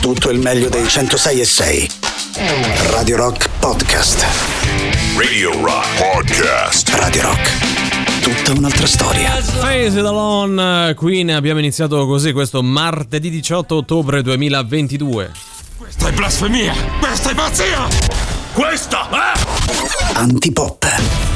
tutto il meglio dei 106 e 6. Radio Rock Podcast. Radio Rock Podcast. Radio Rock. Tutta un'altra storia. Face it alone, Queen. Abbiamo iniziato così questo martedì 18 ottobre 2022. Questa è blasfemia! Questa è pazzia! Questa è... Antipop.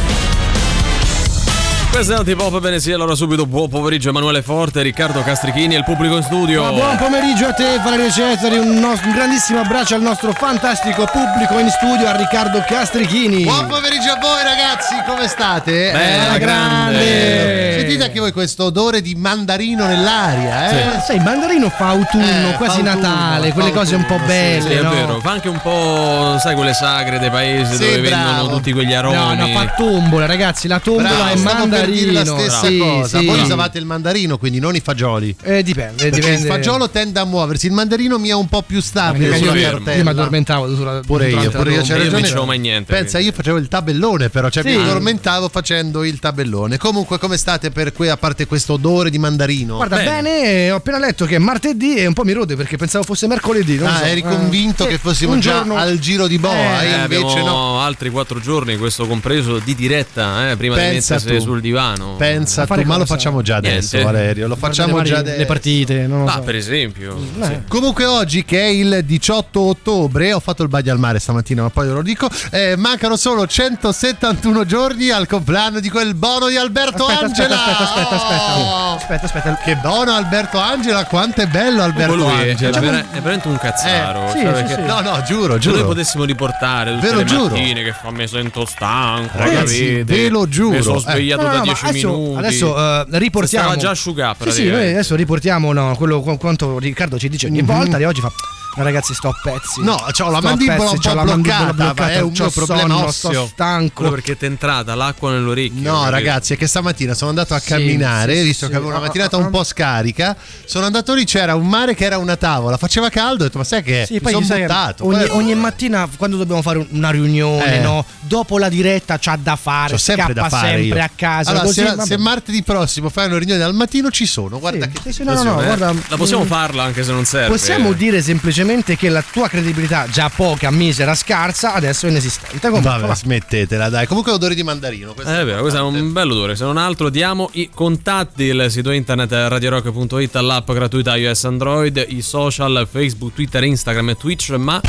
Questo è Antipop, bene sì, allora subito buon pomeriggio Emanuele Forte, Riccardo Castrichini e il pubblico in studio. Ma buon pomeriggio a te Valerio Cesari, un, nos- un grandissimo abbraccio al nostro fantastico pubblico in studio, a Riccardo Castrichini. Buon pomeriggio a voi ragazzi, come state? Bella, Eh, grande. Sentite anche voi questo odore di mandarino nell'aria, eh? Eh, sai, il mandarino fa autunno, Eh, quasi fa autunno, Natale, quelle cose un po' autunno, belle, Sì, è no? vero, fa anche un po', sai, quelle sagre dei paesi Sì, dove bravo. vendono tutti quegli aromi. No, no, fa tombola, ragazzi, la tombola Bravo, è stavo per dire mandarino. la stessa Sì, cosa. sì. Voi usavate il mandarino, quindi non i fagioli. Eh, dipende, dipende. il fagiolo tende a muoversi, il mandarino mi è un po' più stabile sulla io, fermo. cartella. io mi addormentavo sulla Pure io, pure io, c'è Io non ragione. dicevo mai niente, Pensa, io facevo il tabellone, però, cioè Sì. mi addormentavo facendo il tabellone. Comunque, come state per qui, a parte questo odore di mandarino? Guarda, Bene. bene. ho appena letto che è martedì e un po' mi rode perché pensavo fosse mercoledì. Non Ah, so. eri Eh, convinto sì, che fossimo già giorno- al giro di boa, Eh, Eh, invece no. altri quattro giorni, questo compreso di diretta, eh, prima Pensa di mettersi tu. sul divano. Pensa A tu, ma lo facciamo già adesso, Niente. Valerio. Lo facciamo già le- adesso. Le partite, non lo Ah, so. per esempio. Eh. sì. Comunque oggi che è il 18 ottobre, ho fatto il bagno al mare stamattina, ma poi ve lo dico, eh, mancano solo 171 giorni al compleanno di quel bono di Alberto Aspetta, Angela. aspetta, aspetta, aspetta, Oh! aspetta, aspetta. Che bono Alberto Angela, quanto è bello Alberto lui è, Angela. è ver- è veramente un cazzaro. Eh, sì, cioè, sì. No, no, giuro, Se noi giuro. potessimo riportare tutte Ve lo le giuro. mattine che fa mi sento stanco, Ragazzi, capite? ve lo giuro. Mi sono Eh. svegliato no, da 10 adesso, minuti. adesso eh, riportiamo. Si stava già asciugando, Sì, sì, noi adesso riportiamo no, quello qu- quanto Riccardo ci dice ogni Mhm. volta e oggi fa. "No, ragazzi, sto a pezzi. No, c'ho la mandibola pezzi, un po' bloccata, ma bloccata, è un mio problema sonno. Sto stanco. Quello perché ti è entrata l'acqua nell'orecchio. No, capito? ragazzi, è che stamattina sono andato a Sì, camminare, sì, visto sì. che avevo una mattinata un po' scarica. Sono andato lì, c'era un mare che era una tavola, faceva caldo. Ho detto, ma sai che Sì, mi sono buttato. ogni, Poi- ogni mattina quando dobbiamo fare un- una riunione, Eh. no? dopo la diretta c'ha da fare, C'ho sempre scappa da fare sempre io. a casa. Allora, così, se, se martedì prossimo fai una riunione al mattino, ci sono. Guarda che. sì, no, no, Eh, guarda, la possiamo mm, farla anche se non serve. Possiamo dire semplicemente che la tua credibilità, già poca, misera, scarsa, adesso è inesistente. Comunque, Vabbè, va. smettetela, dai. Comunque odore di mandarino. questo Eh, è vero, questo è un bello odore. Se non altro, diamo i contatti: il sito internet radiorock.it, l'app gratuita iOS Android, i social Facebook, Twitter, Instagram e Twitch, ma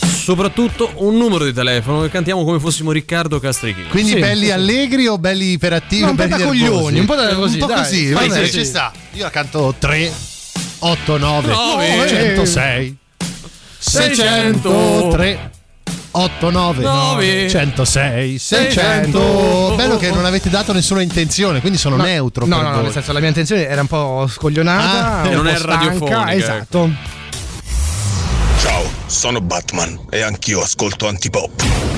soprattutto un numero di telefono che cantiamo come fossimo Riccardo Castrichini. Quindi Sì, belli sì, allegri o belli iperattivi? No, un po' belli da nervosi? coglioni, un po' da così, Un po' dai. così, Sì, va sì, bene, sì. ci sta. Io la canto 3, 8, 9, Nove. 106, 603. 8, 9, Nove. 106, 600. 600. Bello che non avete dato nessuna intenzione, quindi sono neutro. No, per no, no, voi. nel senso la mia intenzione era un po' scoglionata, Ah, un non po' è radiofonica, Esatto. Ciao, sono Batman e anch'io ascolto Antipop.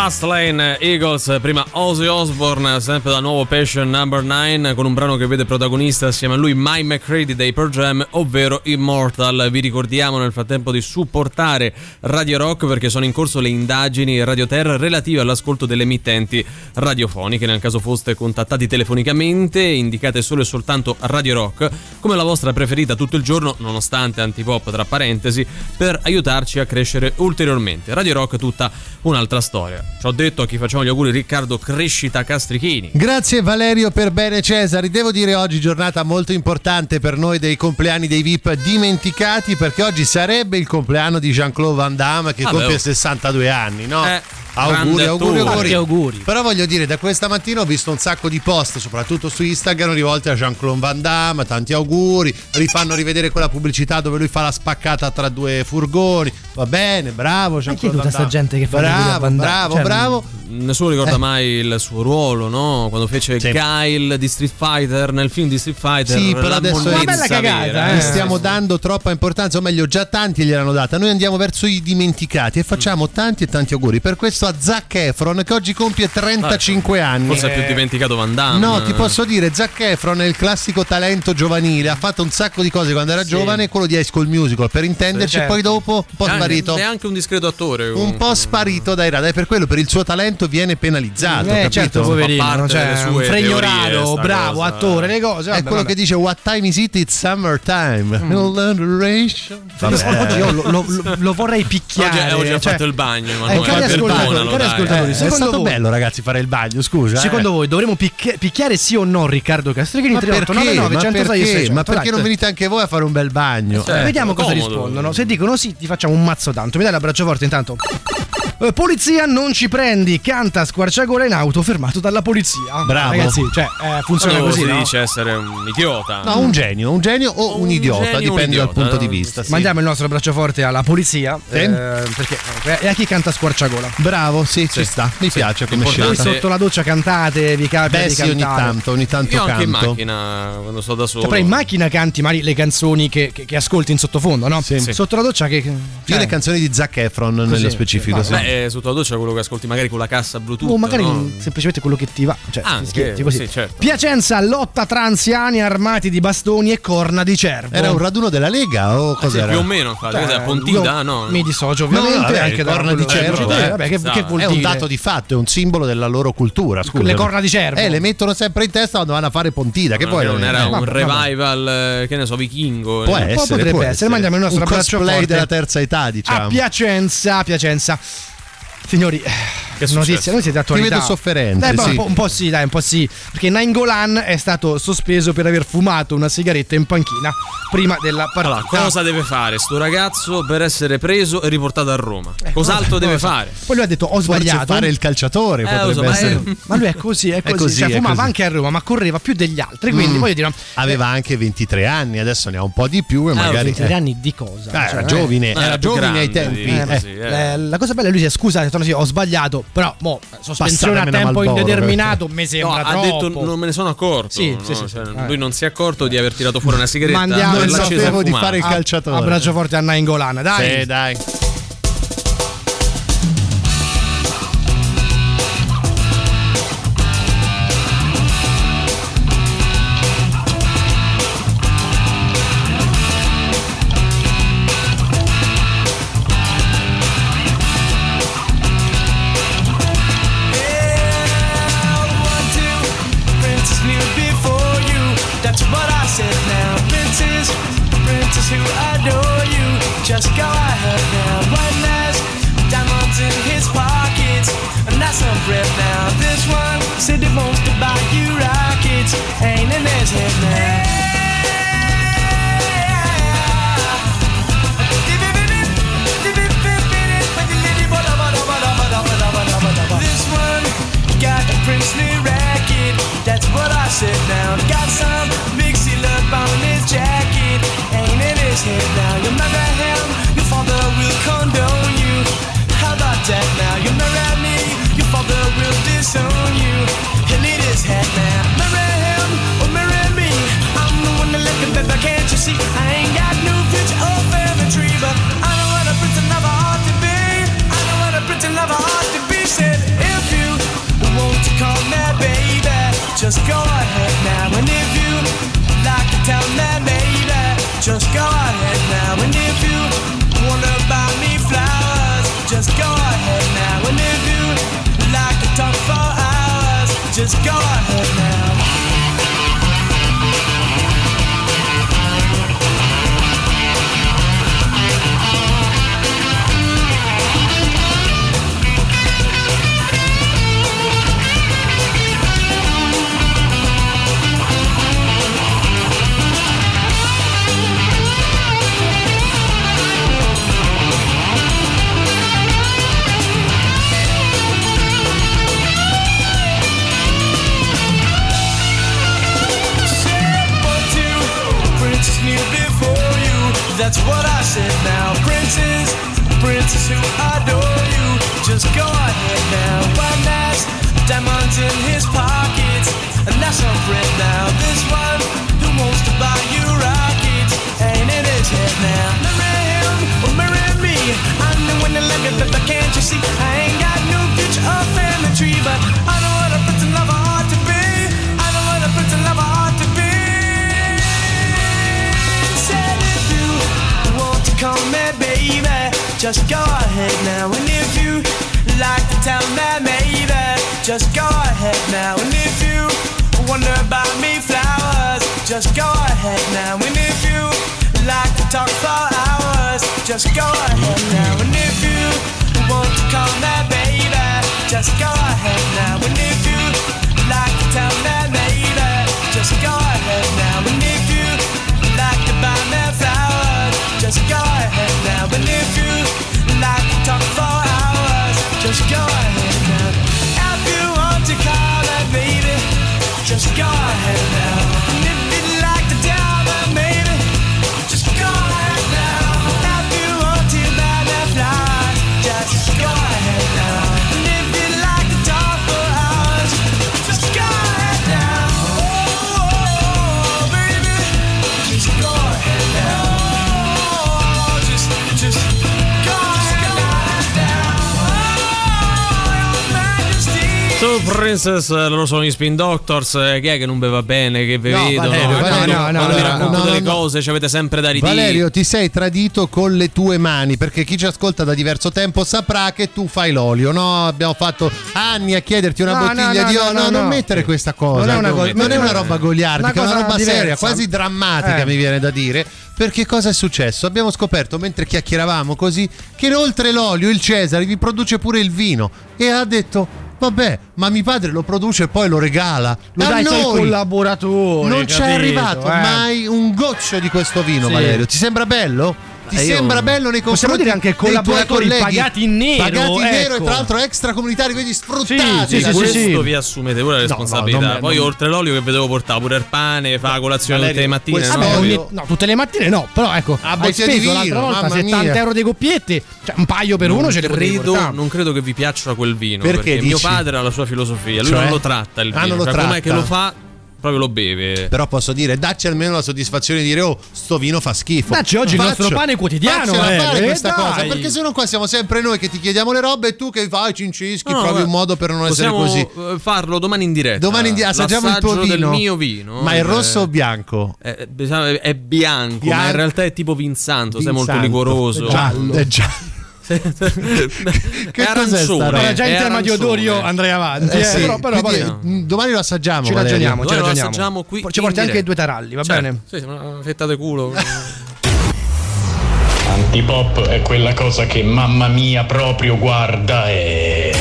In the Fast Lane Eagles, prima Ozzy Osbourne, sempre da nuovo Passion Number 9, con un brano che vede protagonista assieme a lui Mike McCready dei Pearl Jam, ovvero Immortal. Vi ricordiamo nel frattempo di supportare Radio Rock perché sono in corso le indagini Radio Terra relative all'ascolto delle emittenti radiofoniche. Nel caso foste contattati telefonicamente, indicate solo e soltanto Radio Rock come la vostra preferita tutto il giorno, nonostante antipop tra parentesi, per aiutarci a crescere ulteriormente. Radio Rock tutta un'altra storia. Ci ho detto a chi facciamo gli auguri Riccardo Crescita Castrichini. Grazie Valerio per bene Cesari. Devo dire oggi giornata molto importante per noi dei compleanni dei VIP dimenticati perché oggi sarebbe il compleanno di Jean-Claude Van Damme che Ah, compie beh, oh. 62 anni, no? Eh, auguri, auguri, auguri. Auguri. Però voglio dire, da questa mattina ho visto un sacco di post, soprattutto su Instagram, rivolti a Jean-Claude Van Damme, tanti auguri, rifanno rivedere quella pubblicità dove lui fa la spaccata tra due furgoni. Va bene, bravo Jean-Claude tutta Van sta Damme. gente che fa Bravo, Van Damme? bravo, Cioè, bravo. Nessuno ricorda mai il suo ruolo, no? Quando fece Sì. Kyle di Street Fighter, nel film di Street Fighter. Sì, però adesso è- Una bella cagata, vera, eh. Gli stiamo dando troppa importanza, o meglio, già tanti gliel'hanno data. Noi andiamo verso i dimenticati e facciamo tanti e tanti auguri. Per questo a Zac Efron, che oggi compie 35 anni. Forse è più dimenticato Van Damme. No, ti posso dire, Zac Efron è il classico talento giovanile, ha fatto un sacco di cose quando era giovane, quello di High School Musical, per intenderci, Sì, certo. poi dopo un po' È anche- sparito. È anche un discreto attore. Un comunque. po' sparito dai radar, e per quello per il suo talento viene penalizzato. Eh, capito? certo, poverino, cioè, sue un fregno teorie, raro, sta bravo, cosa. attore, le cose. È vabbè, quello vabbè. che dice What time is it? It's summertime. Mm. Alliteration. Oggi io lo, lo- lo- lo vorrei picchiare. Oggi, oggi ha cioè, fatto il bagno. eh, Emanuele, cari ascoltatori, perdonalo, cari ascoltatori, È secondo stato voi- bello, ragazzi, fare il bagno. Scusa. eh. Secondo voi dovremmo picchi- picchiare sì o no Riccardo Castrichini? Ma perché? 3899 Ma 106 perché? 600. Ma perché non venite anche voi a fare un bel bagno? Certo. Vediamo cosa rispondono. Se dicono sì, ti facciamo un mazzo tanto. Mi dai l'abbraccio forte intanto. Eh, polizia, non ci prendi. Canta squarciagola in auto, fermato dalla polizia. Bravo. Ragazzi, cioè, eh, funziona Quando così. si no? dice essere un idiota. No, un genio, un genio o un, Un idiota, genio, un dipende dal idiota, punto di no? vista. sì. Mandiamo il nostro abbraccio forte alla polizia. Sì. eh, perché, eh, e a chi canta squarciagola? Bravo, sì, ci sta. Mi piace come Importante. Voi scelta. Sì. sotto la doccia cantate, vi capita Beh, sì, ogni tanto, ogni tanto Io anche in canto. macchina quando sto da solo. Cioè, però in macchina canti magari le canzoni che, che- che ascolti in sottofondo, no? Sì. Sì. Sotto la doccia che. Io cioè, le canzoni di Zac Efron nello specifico, sì. Beh, eh, sotto la doccia quello che ascolti magari con la cassa Bluetooth. O magari no? semplicemente quello che ti va. Cioè, Anche, ti schietti così. sì, certo. Piacenza lotta tra anziani armati di bastoni e corna di cervo. Era un raduno della Lega o Eh sì, cos'era? più o meno, infatti. Pontida? io No. Mi dissocio No, ovviamente vabbè, anche da corna di cervo, dice. eh. Vabbè, che, che vuol È un dire? dato di fatto, è un simbolo della loro cultura. Scusa. Le corna di cervo. Eh, le mettono sempre in testa quando vanno a fare Pontida. Che No, poi non era eh, un vabbè, revival, eh, che ne so, vichingo. Può eh. essere, potrebbe può essere. Mandiamo il nostro un abbraccio cosplay forte. della terza età, diciamo. A Piacenza, a Piacenza. Signori, Che è notizia, noi siete attualità. Ti vedo sofferente, Eh, beh, sì. un, po', sì, dai, un po' sì. Perché Nainggolan è stato sospeso per aver fumato una sigaretta in panchina prima della partita. Allora, cosa deve fare sto ragazzo per essere preso e riportato a Roma? Eh, Cos'altro deve cosa? fare? Poi lui ha detto: Ho Forse sbagliato. fare il calciatore Eh, potrebbe so, ma essere. Eh, ma lui è così, è così. così, cioè, è fumava così. anche a Roma, ma correva più degli altri. Quindi voglio dire, Aveva anche 23 anni, adesso ne ha un po' di più e magari. 23 anni di cosa? Eh, Cioè, era eh, giovine, era giovine ai tempi. eh. eh. Eh, la cosa bella è lui si è scusato, ha detto no, sì, ho sbagliato, però mo, sospensione a tempo indeterminato mi No, sembra ha troppo. detto non me ne sono accorto. Sì, no? sì, sì, Cioè, sì. Lui non si è accorto di aver tirato fuori una sigaretta. Mandiamo Non il l'accesa e sapevo di fare il Ah, calciatore. Abbraccio forte a Nainggolan, dai. Sì, dai. So Princess, loro sono gli Spin Doctors, eh, chi è che non beva bene, che vi No, vedono? Valerio, Eh, Valerio, no, no, quando no, vi no, racconto no, delle no. cose, ci avete sempre da ridire. Valerio, ti sei tradito con le tue mani perché chi ci ascolta da diverso tempo saprà che tu fai l'olio, no? Abbiamo fatto anni a chiederti una No, bottiglia no, di no, olio. no, No, no. non mettere questa cosa. Non è una co- Non è una roba goliardica, è una roba seria, diversa. quasi drammatica, Eh. mi viene da dire. Perché cosa è successo? Abbiamo scoperto mentre chiacchieravamo così che oltre l'olio il Cesare vi produce pure il vino e ha detto Vabbè, ma mio padre lo produce e poi lo regala. Lo a dai ai noi collaboratori. non c'è capito, arrivato eh. mai un goccio di questo vino, Sì. Valerio. Ti sembra bello? Ti Eh, io- sembra bello nei confronti Possiamo dire anche dei tuoi collaboratori colleghi? pagati in nero, Pagati in nero e ecco. tra l'altro extracomunitari, quindi sfruttati. Sì, sì, sì, questo sì. vi assumete pure la no, responsabilità. non Poi non- oltre l'olio che vedevo portare pure il pane, fa la colazione Valerio, tutte le mattine. no? Vabbè, ogni- no, tutte le mattine no, però ecco, Ah, hai speso vino, l'altra volta mamma 70 mia. euro dei coppietti, cioè un paio per uno ce le potevi portare. non credo che vi piaccia quel vino. Perché Perché, mio padre ha la sua filosofia. Lui Cioè? non lo tratta il Ah, vino. non cioè, com'è tratta? che lo fa, proprio lo beve. Però posso dire, dacci almeno la soddisfazione di dire, oh, sto vino fa schifo. Dacci oggi il nostro pane quotidiano, eh, fare eh, questa dai. cosa, perché se no qua siamo sempre noi che ti chiediamo le robe e tu che vai, cincischi, No, trovi un modo per non essere così. eh, farlo domani in diretta. Domani in di- assaggiamo il tuo vino. del mio vino. Ma è Eh, rosso o bianco? È, bisogna- è bianco, ma Bianco. in realtà è tipo Vinsanto, sei molto liquoroso. È giallo. È giallo. che cos'è sta arancione. roba? Allora, già in tema di odori io arancione. andrei avanti, Eh eh, sì, però, però quindi, vabbè, mm, domani lo assaggiamo. ci ragioniamo, ci ragioniamo. assaggiamo qui Ci porti anche due taralli, va Certo. bene? Sì, sì, una fetta di culo. Antipop è quella cosa che mamma mia proprio guarda e...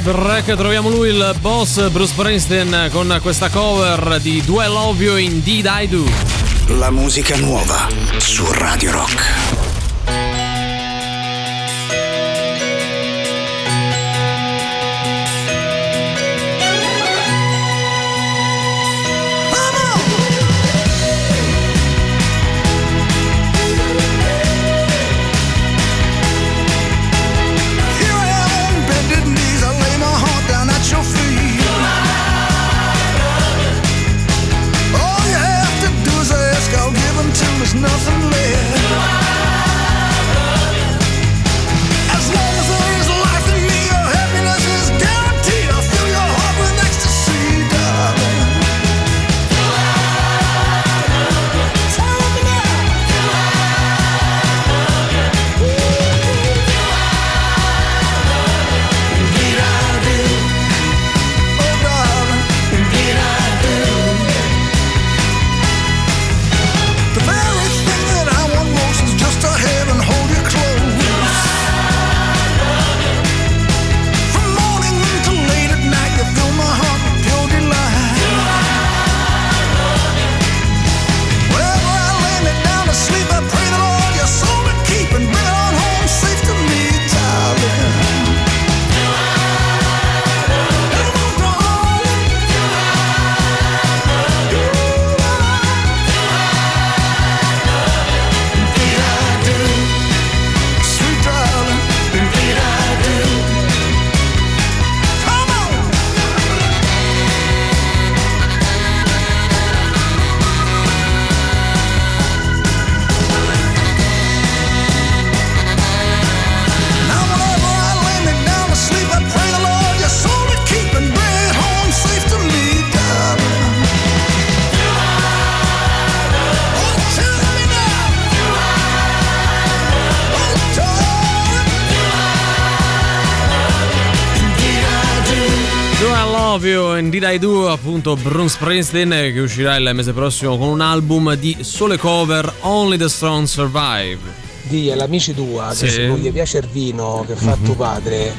break troviamo lui, il boss Bruce Springsteen, con questa cover di Love You Indeed I Do. La musica nuova su Radio Rock. Indeed I Do, appunto Bruce Springsteen che uscirà il mese prossimo con un album di sole cover Only the Strong Survive. Dì all'amici tua Sì. che se non gli piace il vino che fa Mhm. tuo padre,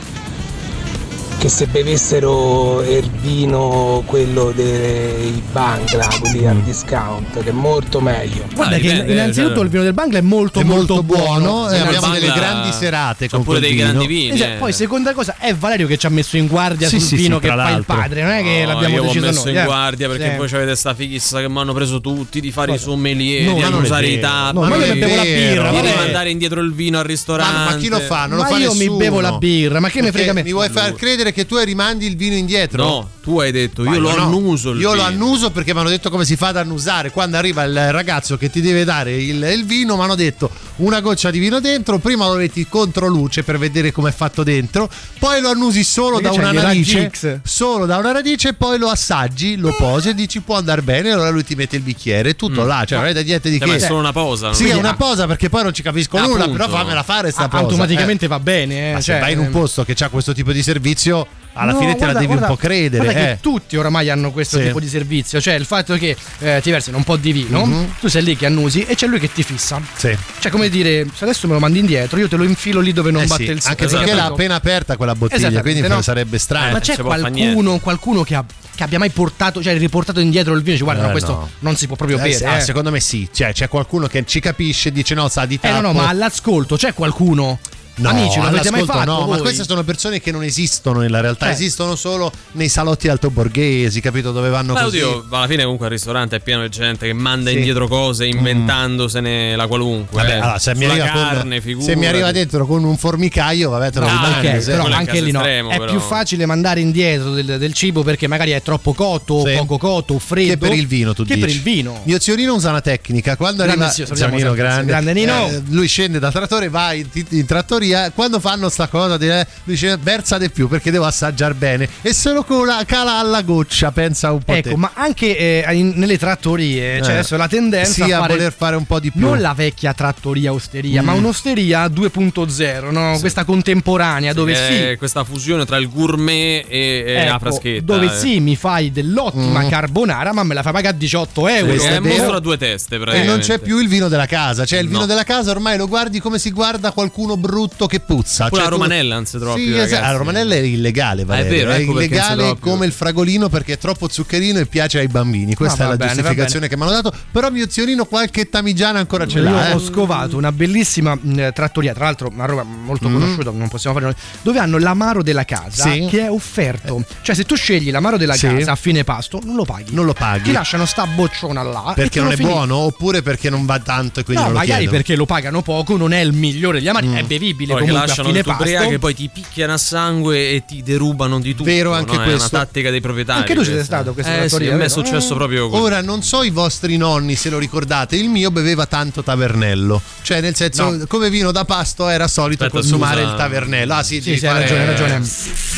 che se bevessero il vino quello dei Bangla, quelli Mm. al discount, che è molto meglio. Guarda Ah, che dipende, innanzitutto cioè- il vino del Bangla è molto È molto buono e Sì, abbiamo delle grandi serate con pure dei vino. grandi vini. Esatto, eh. Poi seconda cosa è Valerio che ci ha messo in guardia Sì, sul sì, vino sì, che fa il padre, non è che No, l'abbiamo io ho deciso messo noi. in eh. guardia perché Sì. poi c'avete sta fissa che mi hanno preso tutti di fare i sommelier, No, di annusare i tappi, No, ma mi bevo la birra, di vabbè. rimandare indietro il vino al ristorante. Ma, chi lo fa? Non Ma lo fa io mi bevo la birra, ma che me Perché frega a me? Mi vuoi far credere che tu rimandi il vino indietro? No, tu hai detto, Ma io lo no. annuso Io lo annuso perché mi hanno detto come si fa ad annusare. Quando arriva il ragazzo che ti deve dare il, il vino, mi hanno detto una goccia di vino dentro. Prima lo metti contro luce per vedere come è fatto dentro. Poi lo annusi solo Perché da una. X? Solo da una radice. Poi lo assaggi, lo posi e dici può andare bene. Allora lui ti mette il bicchiere. Tutto là. Cioè, non è da niente di Cioè, ma che. è solo una posa. Sì, è- una posa perché poi non ci capisco Ah, nulla. appunto. Però fammela fare sta Ah, posa. automaticamente va bene, eh. Eh. Ma se cioè, vai in un ehm, posto che ha questo tipo di servizio, alla No, fine te guarda, la devi guarda, un po' credere. Eh. tutti oramai hanno questo Sì. tipo di servizio, cioè il fatto che eh, ti versano un po' di vino, Mhm. tu sei lì che annusi e c'è lui che ti fissa. Sì. Cioè, come dire, se adesso me lo mandi indietro, io te lo infilo lì dove non Eh batte sì, il sole. anche perché l'ha appena aperta quella bottiglia, quindi no? sarebbe strano. Ma Eh, c'è qualcuno, qualcuno che, ha- che abbia mai portato, cioè riportato indietro il vino e dice guarda, Eh, no, questo no. non si può proprio Eh, bere. ah, eh. secondo me sì, cioè c'è qualcuno che ci capisce e dice no, sa di Eh tappo. no, no, ma all'ascolto c'è qualcuno. No, Amici, non l'avete mai fatto? No, ma voi? queste sono persone che non esistono nella realtà, Eh. esistono solo nei salotti altoborghesi, capito? Dove vanno Ma così. oddio, alla fine comunque il ristorante è pieno di gente che manda Sì. Mm. indietro cose inventandosene la qualunque. Vabbè, eh. allora, se mi, carne, con, se mi arriva dentro con un formicaio, vabbè, te lo No, rimandi. ok, eh, però anche lì no. estremo, è però. più facile mandare indietro del, del cibo perché magari è troppo cotto, o Sì. poco cotto, o freddo. Che per il vino, tu Che dici. per il vino. Mio zio Nino usa una tecnica. Quando Grande arriva zio, Zio Nino, grande, grande Nino. eh, lui scende da trattore, va in, in trattoria. Quando fanno sta cosa, eh, dice versa di più perché devo assaggiare bene. E se lo cola, cala alla goccia, pensa un po' Ecco, te. ma anche eh, in- nelle trattorie c'è Eh. adesso la tendenza Sì, a, a fare voler fare un po' di più. non la vecchia trattoria osteria, Mm. ma un'osteria 2.0, no? questa contemporanea dove È sì. questa fusione tra il gourmet e, e la ecco, fraschetta. dove eh. sì mi fai dell'ottima Mm. carbonara ma me la fai pagare 18 euro Questo È un mostro a due teste, E non c'è più il vino della casa, cioè il No. vino della casa ormai lo guardi come si guarda qualcuno brutto tutto che puzza. Pure Cioè, la romanella non si trova Sì, più, esatto. La romanella è illegale, Valerio. vero, è ecco non si illegale come il fragolino perché è troppo zuccherino e piace ai bambini. Questa Ah, è la bene, giustificazione che mi hanno dato. Però mio zionino qualche tamigiana ancora ce Io l'ha. ho eh. scovato una bellissima mh, trattoria, tra l'altro a Roma molto Mm. conosciuta, non possiamo fare noi, dove hanno l'amaro della casa Sì. che è offerto. Cioè se tu scegli l'amaro della Sì. casa a fine pasto, non lo paghi. Non lo paghi. Ti lasciano sta bocciona là. Perché non è buono oppure perché non va tanto e quindi No, non lo magari chiedono. perché lo pagano poco, non è il migliore degli amari, Mm. è bevibile Poi che comunque a lasciano fine il tuo ubriaco pasto. e poi ti picchiano a sangue e ti derubano di tutto. Vero, anche no? È questo. una tattica dei proprietari. Anche tu ci sei questa. stato a questa Eh sì, a me è successo Eh. proprio così. Ora non so i vostri nonni se lo ricordate, il mio beveva tanto tavernello, cioè nel senso No. come vino da pasto era solito Aspetta, consumare scusa. il tavernello. Ah sì, Sì, sì, hai fare- ragione, ragione.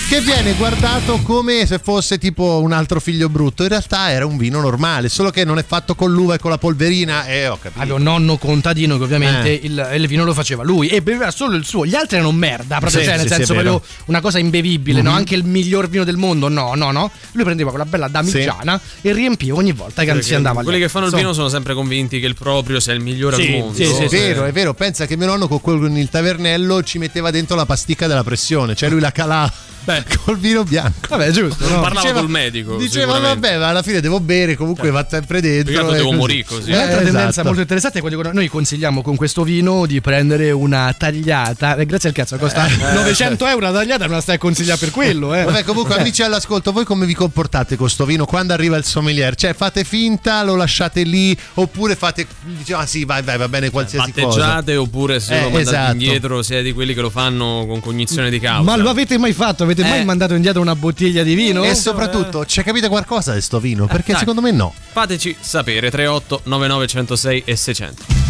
Che viene guardato come se fosse tipo un altro figlio brutto, in realtà era un vino normale, solo che non è fatto con l'uva e con la polverina e ho capito. Avevo un nonno contadino che ovviamente Eh. il, il vino lo faceva lui e beveva solo il suo. Gli altri erano merda, proprio Sì, cioè, nel sì, senso proprio una cosa imbevibile, no? Anche il miglior vino del mondo, no, no, no. Lui prendeva quella bella damigiana e riempiva ogni volta che si andava lì. Quelli che fanno il vino sono sempre convinti che il proprio sia il migliore Sì, al mondo. sì, sì, È vero, è vero, pensa che mio nonno con, quel, con il tavernello ci metteva dentro la pasticca della pressione, cioè lui la calava col vino bianco. Vabbè, giusto. Non no? parlava Diceva- col medico. Diceva vabbè, ma alla fine devo bere, comunque va sempre dentro. E devo così. morire così. Un'altra Eh, tendenza esatto. molto interessante è quella che noi consigliamo con questo vino di prendere una tagliata. E grazie al cazzo, costa 900 euro la tagliata, non la stai a consigliare per quello, eh. Vabbè, comunque, amici all'ascolto, voi come vi comportate con sto vino quando arriva il sommelier? Cioè, fate finta, lo lasciate lì, oppure fate. Diciamo, ah sì, vai, vai, va bene qualsiasi cosa. Batteggiate oppure se Eh, lo mandate esatto. indietro siete di quelli che lo fanno con cognizione di causa. Ma lo avete mai fatto? Avete mai Eh. mandato indietro una bottiglia di vino? E soprattutto, ci capite qualcosa di sto vino? Perché secondo me no. Fateci sapere 38 99 106 e 600.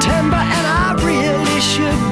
September and I really should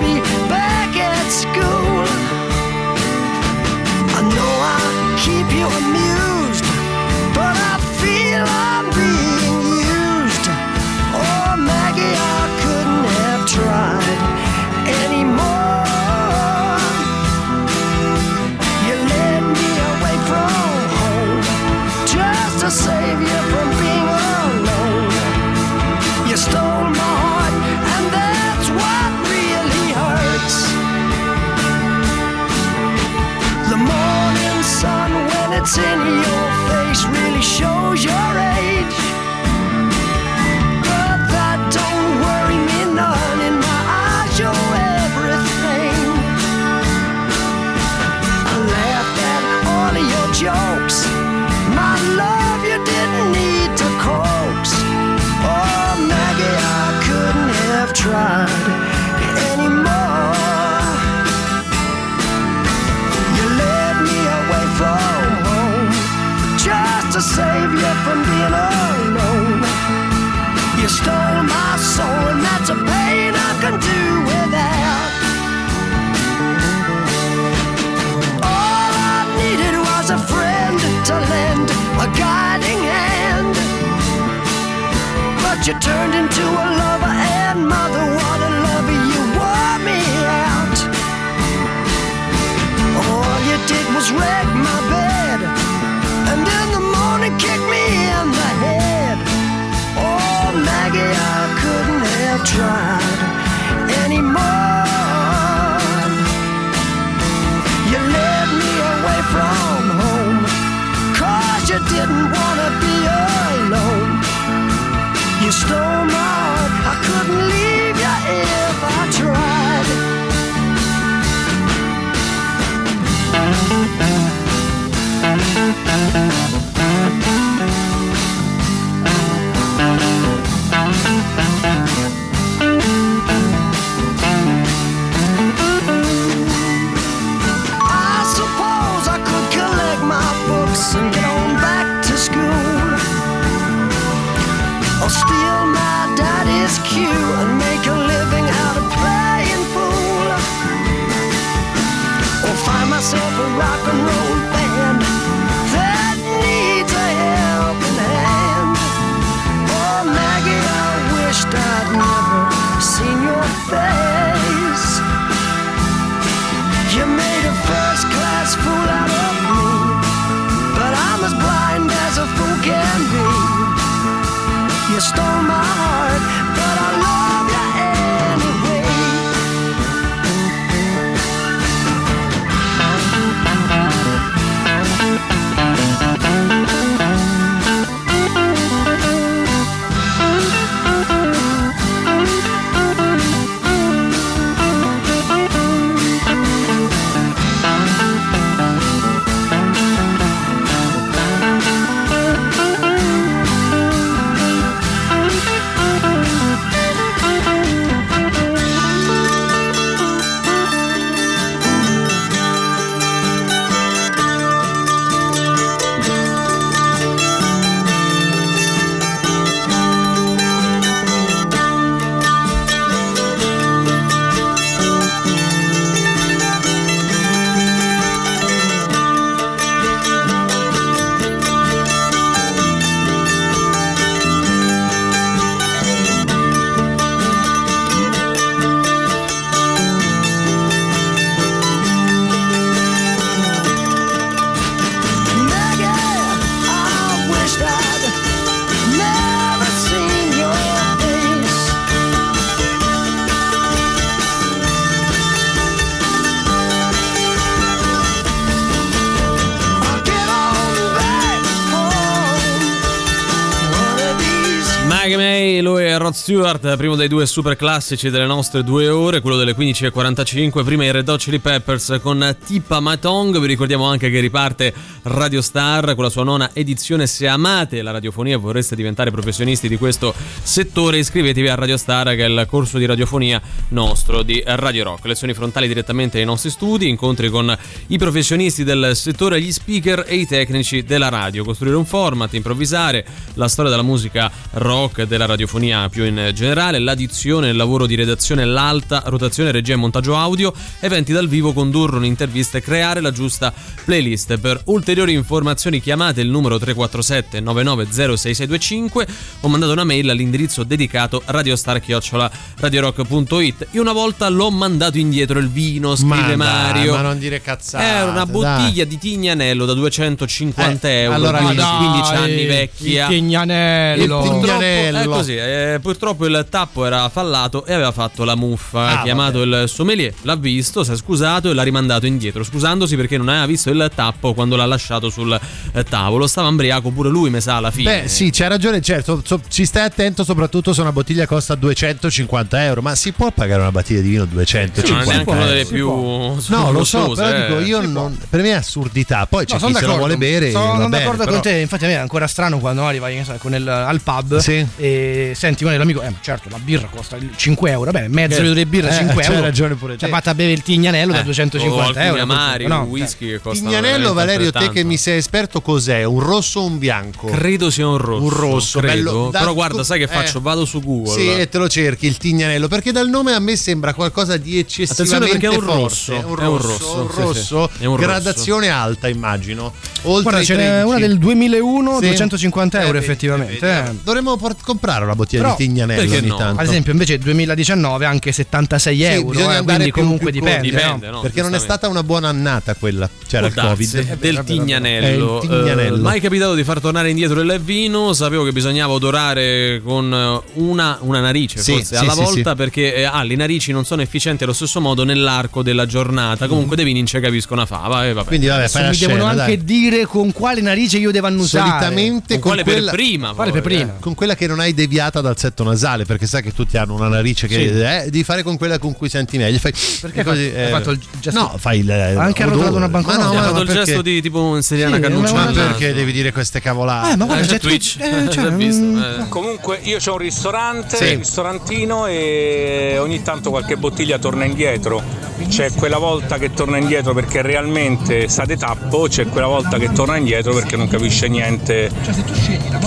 Stewart, primo dei due super classici delle nostre due ore, quello delle 15.45, prima i Red Hot Chili Peppers con Tippa My Tongue, vi ricordiamo anche che riparte Radio Star con la sua nona edizione, se amate la radiofonia e vorreste diventare professionisti di questo settore iscrivetevi a Radio Star che è il corso di radiofonia nostro di Radio Rock, lezioni frontali direttamente nei nostri studi, incontri con i professionisti del settore, gli speaker e i tecnici della radio, costruire un format, improvvisare, la storia della musica rock e della radiofonia più in generale, l'addizione, il lavoro di redazione, l'alta rotazione, regia e montaggio audio, eventi dal vivo, condurre un'intervista e creare la giusta playlist. Per ulteriori informazioni chiamate il numero 347 990665 o mandate una mail all'indirizzo dedicato radiostar@radiorock.it. Io una volta l'ho mandato indietro il vino, scrive Ma dai, Mario. ma non dire cazzate. Era una dai. bottiglia di Tignanello da 250 Eh, euro, allora quindi dai, 15 anni vecchia. Il Tignanello. E purtroppo. È così, eh, purtroppo il tappo era fallato e aveva fatto la muffa. Ah, ha chiamato il sommelier, l'ha visto, si è scusato e l'ha rimandato indietro, scusandosi perché non aveva visto il tappo quando l'ha lasciato sul eh, tavolo. Stava ambriaco pure lui, mi sa, alla fine. Beh, sì, c'ha ragione, certo. so- ci stai attento soprattutto se una bottiglia costa 250 euro. Ma si può pagare una bottiglia di vino 250 Sì, non è neanche una delle euro? più No, lo so, costose, però eh. dico, io non, per me è assurdità. Poi c'è No, chi sono se lo vuole bere. Sono bene, d'accordo però- con te. Infatti, a me è ancora strano quando ne so, al pub Sì. e senti con l'amico, eh, certo, la birra costa il 5 euro. Beh, mezzo Eh, litro di birra eh, 5 c'hai euro. ragione pure Ci te. ha fatto a bere il tignanello da Eh, 250 o alcuni euro. amari, no, un whisky che costa Tignanello, Valerio, te che mi sei esperto, cos'è? Un rosso o un bianco? Credo sia un rosso. Un rosso, credo. bello- da- Però guarda, sai che eh. faccio? Vado su Google. Sì, e te lo cerchi il tignanello perché dal nome a me sembra qualcosa di Attenzione eccessivamente perché è un forte. rosso, È un è un rosso, un rosso, sì, è un rosso. gradazione alta, immagino. Oltre Guarda, ce n'è 13. una del 2001, Sì. 250 Eh, euro effettivamente. eh. Dovremmo comprare una bottiglia di tignanello perché ogni no? tanto. Ad esempio, invece 2019 anche 76 Sì, euro, bisogna eh, quindi comunque più dipende. corti. no? Dipende, no? perché non è stata una buona annata quella. C'era il Covid. del tignanello. il tignanello. Eh, mai capitato di far tornare indietro il vino? Sapevo che bisognava odorare con eh, una, una narice, Sì, forse sì, alla sì, volta, sì. perché eh, ah, le narici non sono efficienti allo stesso modo nell'arco della giornata. Comunque, dei vini non ci capisco una fava. eh, vabbè. Quindi vabbè, fai la mi devono scena, anche dai. dire con quale narice io devo annusare. Solitamente con con, quale quella, per prima? Quale per prima? con quella che non hai deviata dal setto nasale, perché sai che tutti hanno una narice che Sì. eh, devi fare con quella con cui senti meglio. Fai, Perché così, hai hai fatto il gesto- No, fai il. Ha anche odore. arrotolato una banconota. Ma no, Eh, ha ma, fatto ma il perché, gesto di tipo inserire una Sì, cannuccia ma perché devi dire queste cavolate? Eh, ma guarda, Eh, c'è Twitch, eh, cioè, visto, mm, eh. Comunque io ho un ristorante, Sì. un ristorantino e ogni tanto qualche bottiglia torna indietro. C'è quella volta che torna indietro perché realmente sa di tappo, c'è quella volta che torna indietro perché non capisce niente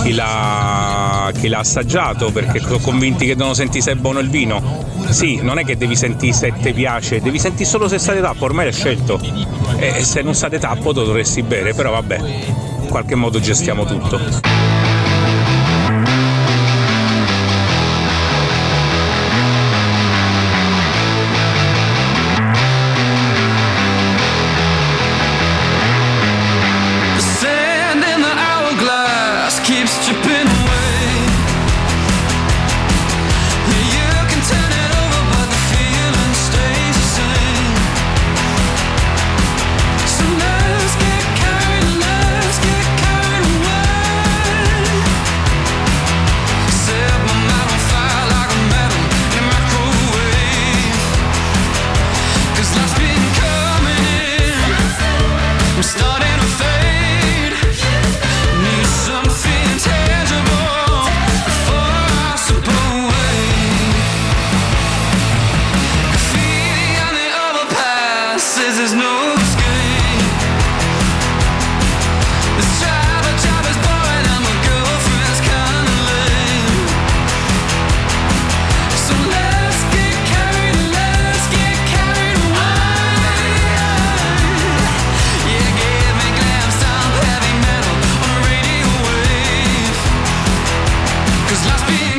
chi l'ha, chi l'ha assaggiato perché convinti che devono sentire se è buono il vino. Sì, non è che devi sentire se ti piace, devi sentire solo se di tappo, ormai l'hai scelto. E se non di tappo lo dovresti bere, però vabbè, in qualche modo gestiamo tutto. Cause life's been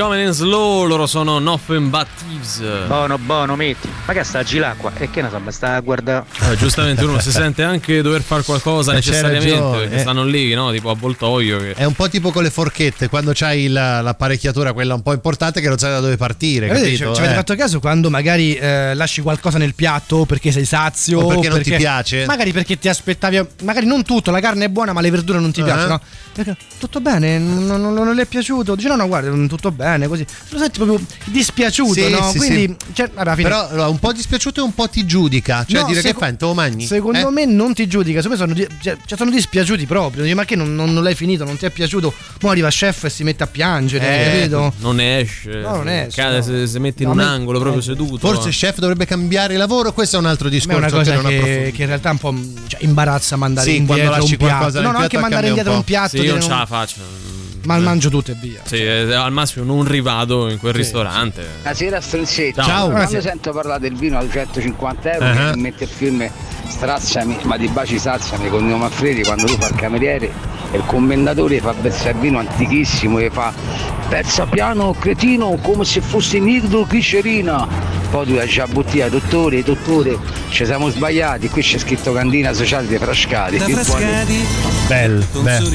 coming in slow, loro sono Nothing But Thieves. Buono, buono, metti. Ma che sta a l'acqua? E che ne so, sta a guardare. Eh, giustamente uno si sente anche dover fare qualcosa Eh, necessariamente perché eh. stanno lì, no? Tipo avvoltoio. Che... È un po' tipo con le forchette, quando c'hai la- l'apparecchiatura, quella un po' importante, che non sai da dove partire. Eh, capito? ci avete Eh. fatto caso quando magari eh, lasci qualcosa nel piatto perché sei sazio O perché non ti piace? Magari perché ti aspettavi, magari non tutto, la carne è buona, ma le verdure non ti Ah. piacciono. Perché, tutto bene, non, non- non le è piaciuto. Dice no, no, guarda, tutto bene, così. Lo senti proprio dispiaciuto, Sì, no? sì, Quindi, cioè, alla fine. Però un po' dispiaciuto e un po' ti giudica. Cioè, No, dire che seco- fai, te lo mangi? Secondo Eh? me non ti giudica, secondo me sono, di- cioè, cioè, sono dispiaciuti proprio. Dici, ma che non, non- non l'hai finito, non ti è piaciuto? Mo arriva chef e si mette a piangere, Eh, capito? Non ne esce. No, non esce, Cade no. se, se metti in No, un a me- angolo proprio seduto. Forse eh. il chef dovrebbe cambiare lavoro, questo è un altro me è discorso una cosa che, approfondito. che in realtà un po' cioè, imbarazza mandare Sì, quando indietro lasci un piatto. No, no, anche mandare un indietro un piatto. Sì, io non ce la faccio. Ma mangio tutto e via. Sì, eh, al massimo non rivado in quel ristorante. Buonasera Stronzetto. Ciao. Quando Buonasera. sento parlare del vino a 250 euro che mi mette il film Straziami, ma di baci saziami con Neo Manfredi quando lui fa il cameriere e il commendatore fa versare il vino antichissimo e fa pezza piano cretino come se fosse nitroglicerina poi tu già bottiglia dottore dottore ci siamo sbagliati qui c'è scritto candina sociale dei frascati più buoni Bello, bello.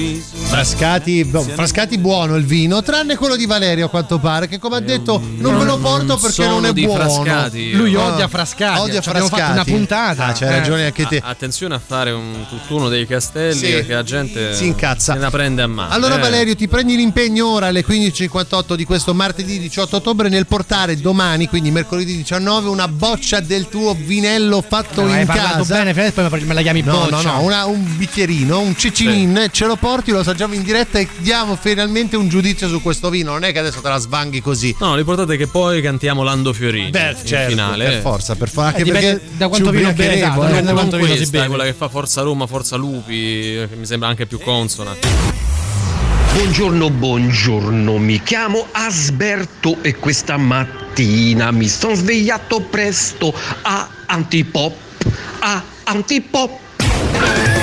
Frascati, boh, Frascati buono il vino, tranne quello di Valerio a quanto pare, che come ha detto non me lo porto perché non è buono. Frascati. Lui odia Frascati. Odia ci abbiamo fatto Frascati. una puntata. Ah, c'hai Eh. ragione anche te. A- attenzione a fare un tutt'uno dei castelli Sì. perché la gente Si incazza. se la prende a mano. Allora Eh. Valerio ti prendi l'impegno ora alle 15.58 di questo martedì 18 ottobre nel portare domani, quindi mercoledì 19, una boccia del tuo vinello fatto No, in hai parlato casa. bene, poi me la chiami No, boccia. no, no, una- un bicchierino, un cecinin, ce lo porti, lo assaggiamo in diretta e diamo finalmente un giudizio su questo vino. Non è che adesso te la svanghi così. No, l'importante è che poi cantiamo Lando Fiorini Beh, in certo, finale. per forza, per forza. Anche Eh, perché da quanto vino ubriacheremo, esatto, eh. da quanto vino si beve. quella che fa Forza Roma, Forza Lupi, che mi sembra anche più consona. Buongiorno, buongiorno, mi chiamo Asberto e questa mattina mi sono svegliato presto a antipop, a antipop.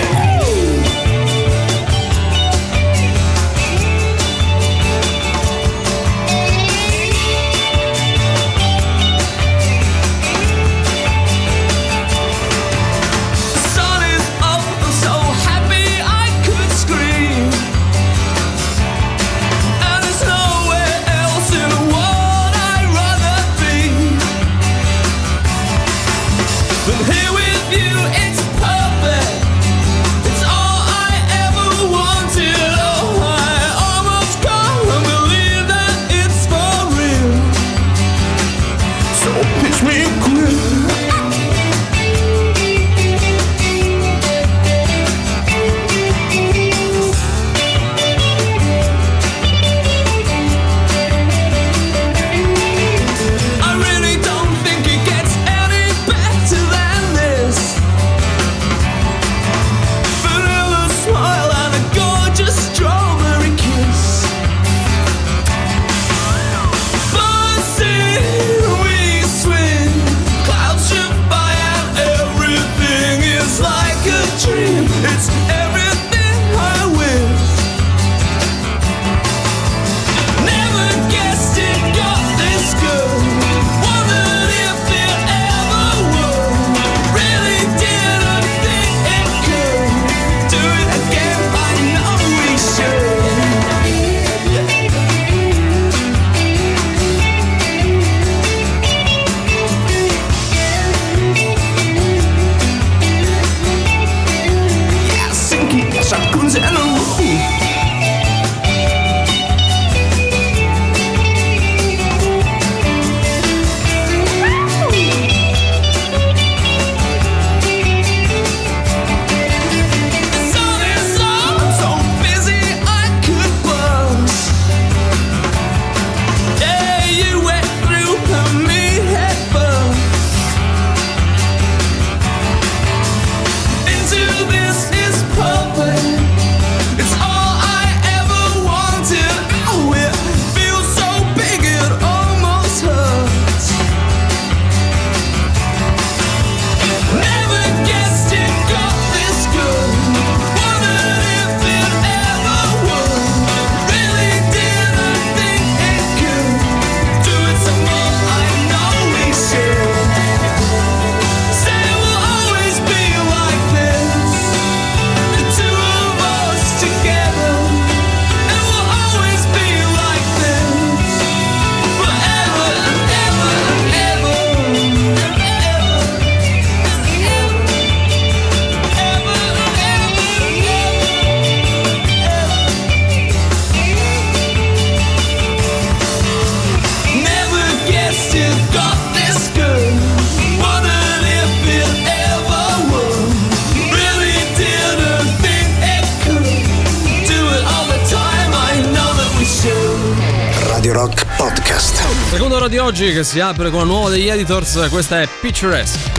Oggi che si apre con la nuova degli editors, questa è Picturesque.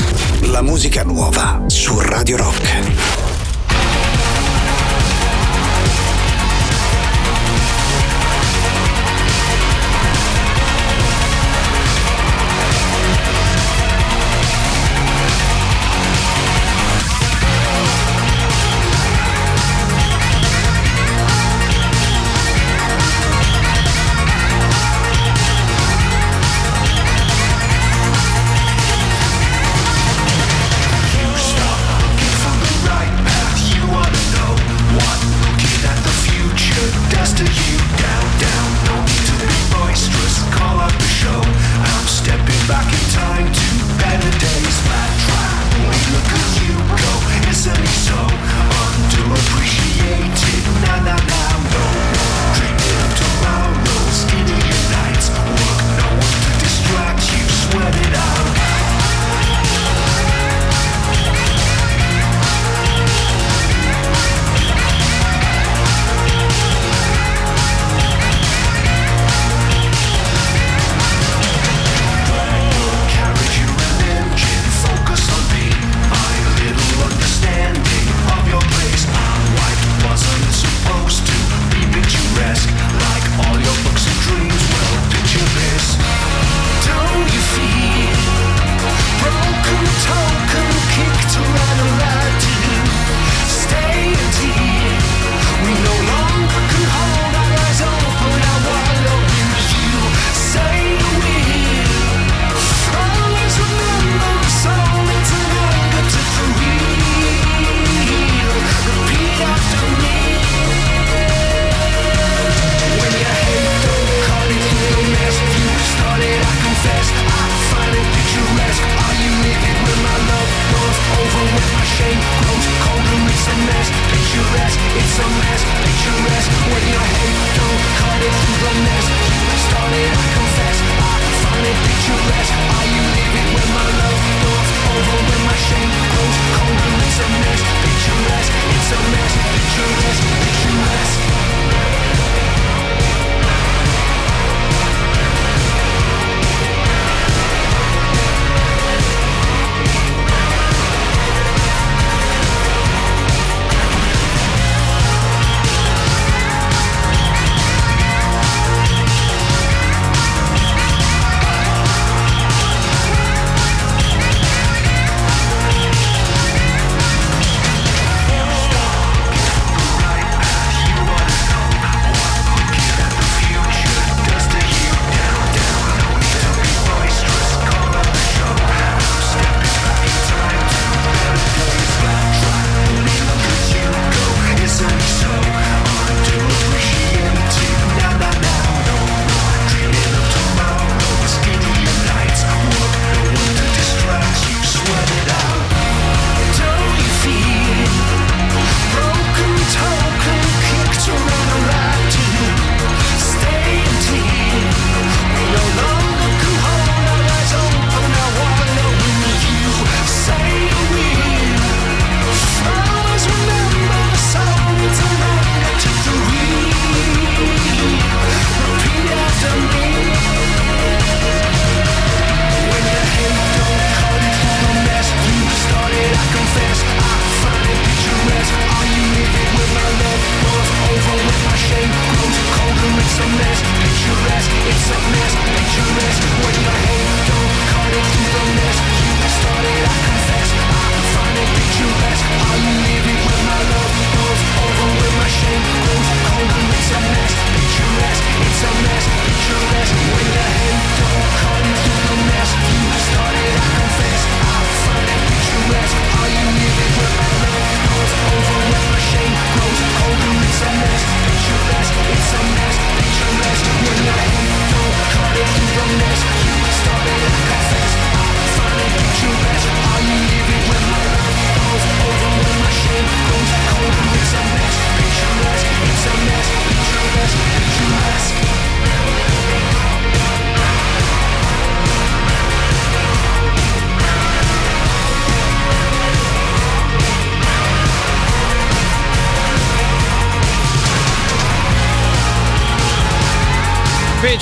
La musica nuova su Radio Rock.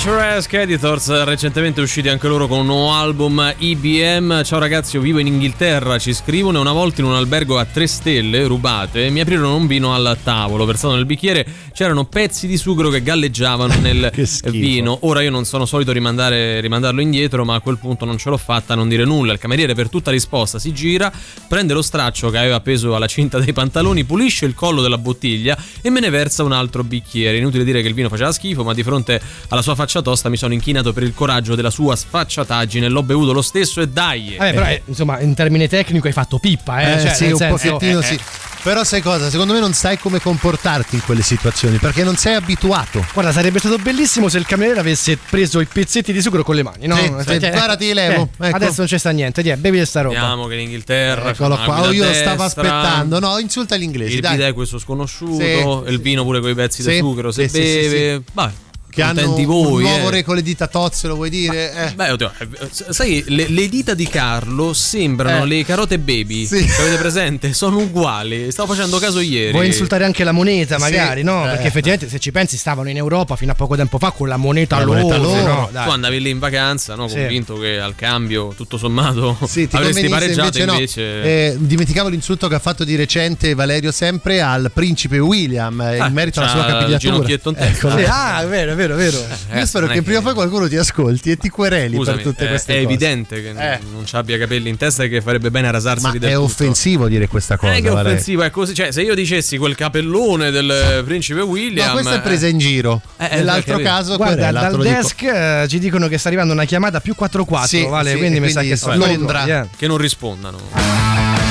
Picturesque Editors, recentemente usciti anche loro con un nuovo album IBM. Ciao ragazzi, io vivo in Inghilterra, ci scrivono e una volta in un albergo a tre stelle, rubate, mi aprirono un vino al tavolo, versato nel bicchiere, c'erano pezzi di sughero che galleggiavano nel vino. Ora io non sono solito rimandare, rimandarlo indietro, ma a quel punto non ce l'ho fatta a non dire nulla. Il cameriere per tutta risposta si gira, prende lo straccio che aveva appeso alla cinta dei pantaloni, pulisce il collo della bottiglia e me ne versa un altro bicchiere. Inutile dire che il vino faceva schifo, ma di fronte alla sua faccia tosta mi sono inchinato per il coraggio della sua sfacciataggine. L'ho bevuto lo stesso e dai. Vabbè, però, eh, insomma, in termine tecnico hai fatto pippa, eh? Eh, cioè, sì, un senso- pochettino eh, sì. eh. Però sai cosa? Secondo me non sai come comportarti in quelle situazioni perché non sei abituato. Guarda, sarebbe stato bellissimo se il cameriere avesse preso i pezzetti di sughero con le mani, no? Sì, Cioè, sì, eh, guarda, ti levo, eh, ecco. Adesso non c'è sta niente, tiè, bevi sta roba. Vediamo che l'Inghilterra. Eccolo qua. Oh, io lo stavo aspettando. No, insulta gli inglesi. Il dai. bidet questo sconosciuto, Sì, il vino pure con i pezzi Sì, di zucchero, se sì, sì, beve. sì, sì. Vai. Che hanno contenti un voi. nuovo eh. re con le dita tozze, lo vuoi dire? Eh. Beh, oddio, eh, sai, le, le dita di Carlo sembrano Eh. le carote baby. Sì. Avete presente? Sono uguali. Stavo facendo caso ieri. Vuoi insultare anche la moneta, magari, Sì, no? eh. Perché effettivamente, se ci pensi, stavano in Europa fino a poco tempo fa con la moneta La loro. loro. no? Dai. Tu andavi lì in vacanza, no? Sì. convinto che al cambio, tutto sommato, Sì, ti avresti pareggiato invece, no. invece. Eh, dimenticavo l'insulto che ha fatto di recente Valerio sempre al principe William eh, Ah, in merito alla sua capigliatura. in. Ecco, Sì, ah, è vero, è vero, è vero. Eh, Io spero è che prima o poi qualcuno ti ascolti e ti quereli Scusami, per tutte è, queste è cose. evidente che Eh. non ci abbia capelli in testa e che farebbe bene a rasarsi Ma del è tutto. offensivo dire questa cosa. Non è che è offensivo, è così. Cioè, se io dicessi quel capellone del principe William. No, questa è presa in giro. Eh, eh, Nell'altro caso, Guarda, dal dico. desk eh, ci dicono che sta arrivando una chiamata più 44, Sì, vale? sì, quindi mi sa quindi che sono Londra. eh. Che non rispondano.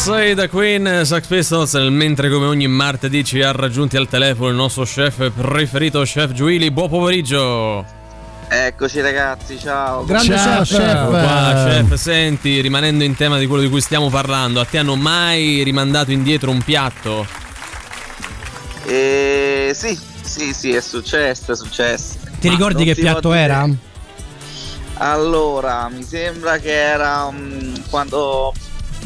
Say the Queen Sax Pistols mentre come ogni martedì ci ha raggiunti al telefono il nostro chef preferito chef Giuili buon pomeriggio Eccoci ragazzi, ciao. Grande Ciao, chef. chef. Qua, chef senti rimanendo in tema di quello di cui stiamo parlando a te hanno mai rimandato indietro un piatto? Eh, sì, sì, sì, è successo, è successo. Ti Ma ricordi che può piatto dire- era? Allora, mi sembra che era mm, quando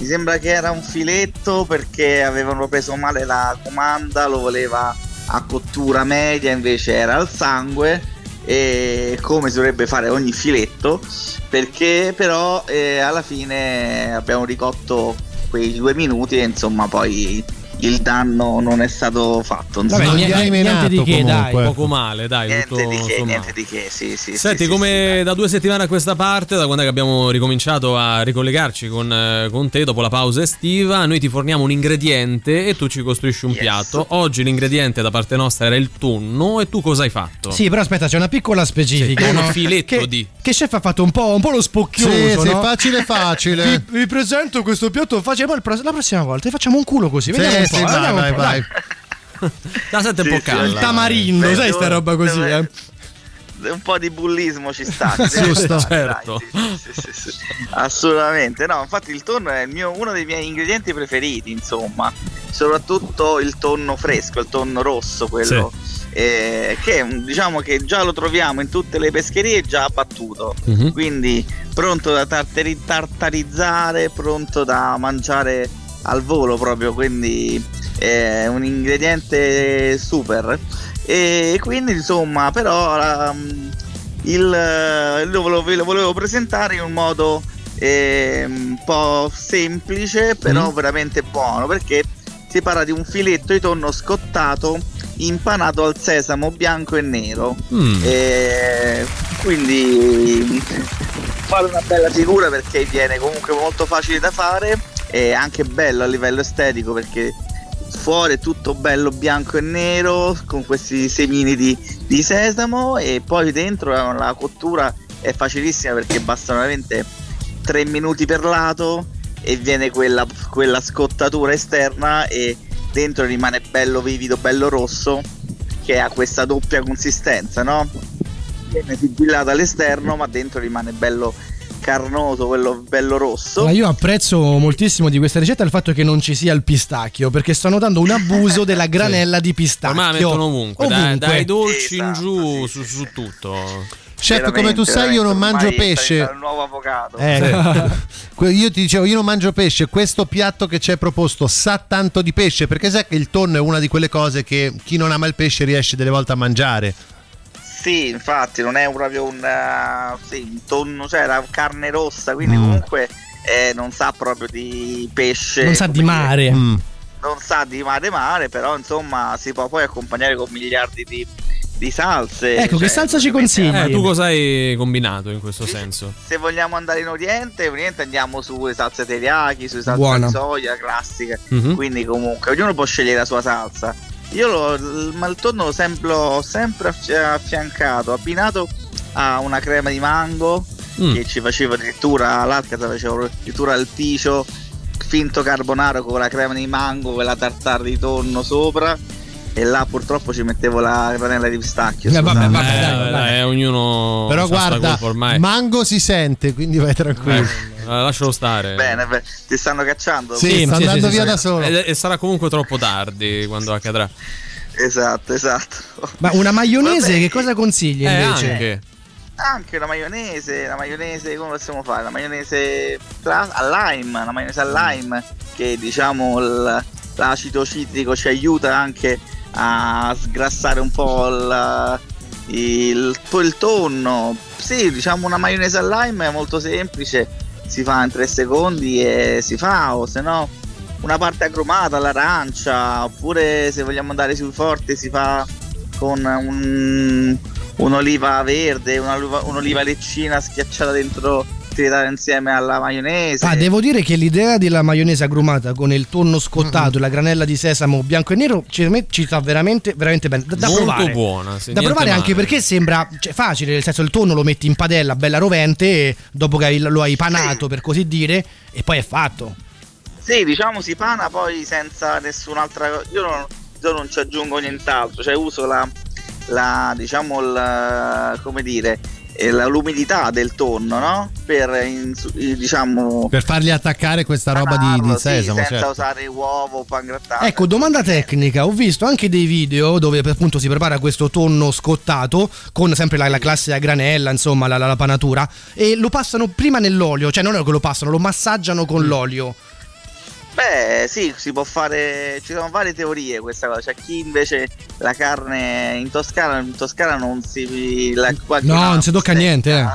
mi sembra che era un filetto perché avevano preso male la comanda, lo voleva a cottura media, invece era al sangue. E come si dovrebbe fare ogni filetto, perché però eh, alla fine abbiamo ricotto quei due minuti e insomma poi il danno non è stato fatto. Vabbè, insomma. niente, niente di che, dai. Poco male, dai, niente tutto di che, niente di che, sì, sì. Senti, sì, sì, come da due settimane a questa parte, da quando è che abbiamo ricominciato a ricollegarci con, eh, con te dopo la pausa estiva, noi ti forniamo un ingrediente e tu ci costruisci un Yes. piatto. Oggi l'ingrediente da parte nostra era il tonno e tu cosa hai fatto? Sì, però aspetta, c'è una piccola specifica. Sì, no? un filetto che, di- Che chef ha fatto un po', un po' lo spocchioso. Sì, sì, no? facile facile. Vi, vi presento questo piatto facile. Poi pro- la prossima volta facciamo un culo così. Sì, Vediamo un po'. sì, vai, vai, po', vai. dai. La sente un Sì, po' sì, calda. Il tamarindo, sai sta roba così, eh? Un po' di bullismo ci sta. Giusto, certo. dai, sì, sì, sì. Assolutamente, no, infatti il tonno è il mio- uno dei miei ingredienti preferiti, insomma, soprattutto il tonno fresco, il tonno rosso, quello eh, che diciamo che già lo troviamo in tutte le pescherie già abbattuto, Mhm. quindi pronto da tartari- tartarizzare, pronto da mangiare al volo proprio, quindi è un ingrediente super. E quindi insomma, però ehm, il, lo, volevo, lo volevo presentare in un modo ehm, un po' semplice, però Mm. veramente buono, perché si parla di un filetto di tonno scottato impanato al sesamo bianco e nero. Mm. E quindi fare una bella figura perché viene comunque molto facile da fare e anche bello a livello estetico perché fuori è tutto bello bianco e nero con questi semini di, di sesamo e poi dentro la cottura è facilissima perché bastano veramente 3 minuti per lato e viene quella, quella scottatura esterna e dentro rimane bello vivido, bello rosso che ha questa doppia consistenza, no? Viene sigillato all'esterno ma dentro rimane bello carnoso, quello bello rosso. Ma io apprezzo moltissimo di questa ricetta il fatto che non ci sia il pistacchio, perché sto notando un abuso della granella di pistacchio. La mettono ovunque, dai, Ovunque. dai dolci in Esatto, giù su, su tutto. Chef, come tu sai, io non mangio pesce. Il nuovo avvocato. Eh, io ti dicevo, io non mangio pesce. Questo piatto che ci hai proposto sa tanto di pesce perché sai che il tonno è una di quelle cose che chi non ama il pesce riesce delle volte a mangiare. Sì, infatti non è proprio un, eh, sì, un tonno, cioè era carne rossa, quindi Mm. comunque eh, non sa proprio di pesce. Non sa di mare. Mm. Non sa di mare mare, però insomma si può poi accompagnare con miliardi di, di salse. Ecco, che cioè, salsa ci consigli? Eh, tu cosa hai combinato in questo senso? Se vogliamo andare in Oriente, in Oriente andiamo sulle salse teriyaki, sulle salse Buona. di soia classiche. Mhm. Quindi comunque ognuno può scegliere la sua salsa. Io lo, il maltonno l'ho sempre, l'ho sempre affi- affiancato, abbinato a una crema di mango Mm. che ci faceva addirittura l'Alcatraz faceva addirittura il picio finto carbonaro con la crema di mango, quella tartare di tonno sopra e là purtroppo ci mettevo la granella di pistacchio. Eh, vabbè, scusate. vabbè, Eh, dai, dai, dai. ognuno Però guarda, ormai. mango si sente, quindi vai tranquillo. Eh, lascialo stare. Bene, beh, ti stanno cacciando? Sì, Sì, sta sì, andando sì, via sì. da solo. E, e sarà comunque troppo tardi quando accadrà. Esatto, esatto. Ma una maionese Vabbè, che cosa consigli Eh, invece? anche. Anche la maionese, la maionese come possiamo fare? La maionese tra- al lime, la maionese al lime che diciamo il- l'acido citrico ci aiuta anche a sgrassare un po' il, il, il tonno. Sì, diciamo una maionese al lime è molto semplice, si fa in tre secondi e si fa o se no una parte agrumata all'arancia oppure se vogliamo andare sul forte si fa con un- un'oliva verde, un'oliva, un'oliva leccina schiacciata dentro, tritata insieme alla maionese. Ah, devo dire che l'idea della maionese agrumata con il tonno scottato e la granella di sesamo bianco e nero ci, ci sta veramente, veramente bene. Da, da Molto provare. buona. Da provare anche male. perché sembra cioè, facile, nel senso il tonno lo metti in padella bella rovente e dopo che lo hai panato per così dire e poi è fatto. Sì, diciamo si pana poi senza nessun'altra cosa. Io non, io non ci aggiungo nient'altro, cioè uso la, la diciamo il, come dire, l'umidità del tonno, no? Per eh, diciamo Per fargli attaccare questa roba di, di panarlo, sì, sesamo, senza certo. usare uovo o pan grattato. Ecco, domanda tecnica, ho visto anche dei video dove appunto si prepara questo tonno scottato con sempre la, la classica granella, insomma, la, la- la panatura e lo passano prima nell'olio, cioè non è che lo passano, lo massaggiano Mm. con l'olio. Beh, sì, si può fare. Ci sono varie teorie questa cosa. C'è chi invece la carne in Toscana, in Toscana non si. La, No, non si tocca niente, eh.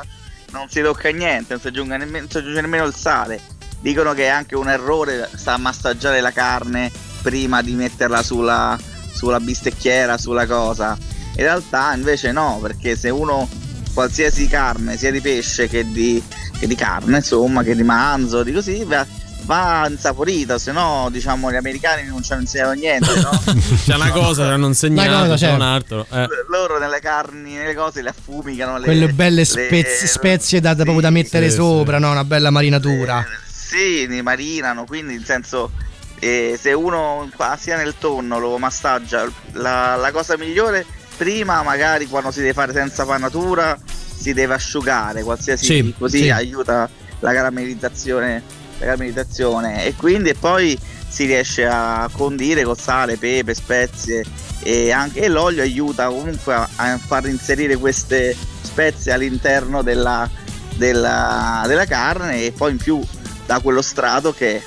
non si tocca niente, non si aggiunge nemmeno, non si aggiunge nemmeno il sale. Dicono che è anche un errore sta a massaggiare la carne prima di metterla sulla, sulla bistecchiera, sulla cosa. In realtà invece no, perché se uno qualsiasi carne, sia di pesce che di, che di carne, insomma, che di manzo, di così, va, va insaporita, se no diciamo gli americani non ci hanno insegnato niente, no? C'è una cosa che hanno insegnato, Una cosa, c'è certo. un altro. Eh. Loro nelle carni, nelle cose le affumicano. Le, Quelle belle le- spez- spezie da, da- proprio da mettere sì, sopra, no? Una bella marinatura. Sì, li marinano, quindi in senso eh, se uno sia nel tonno lo massaggia, la, la cosa migliore prima magari quando si deve fare senza panatura si deve asciugare, qualsiasi Sì, così sì. aiuta la caramellizzazione, la caramellizzazione e quindi poi si riesce a condire con sale, pepe, spezie e anche e l'olio aiuta comunque a, a far inserire queste spezie all'interno della, della, della carne e poi in più da quello strato che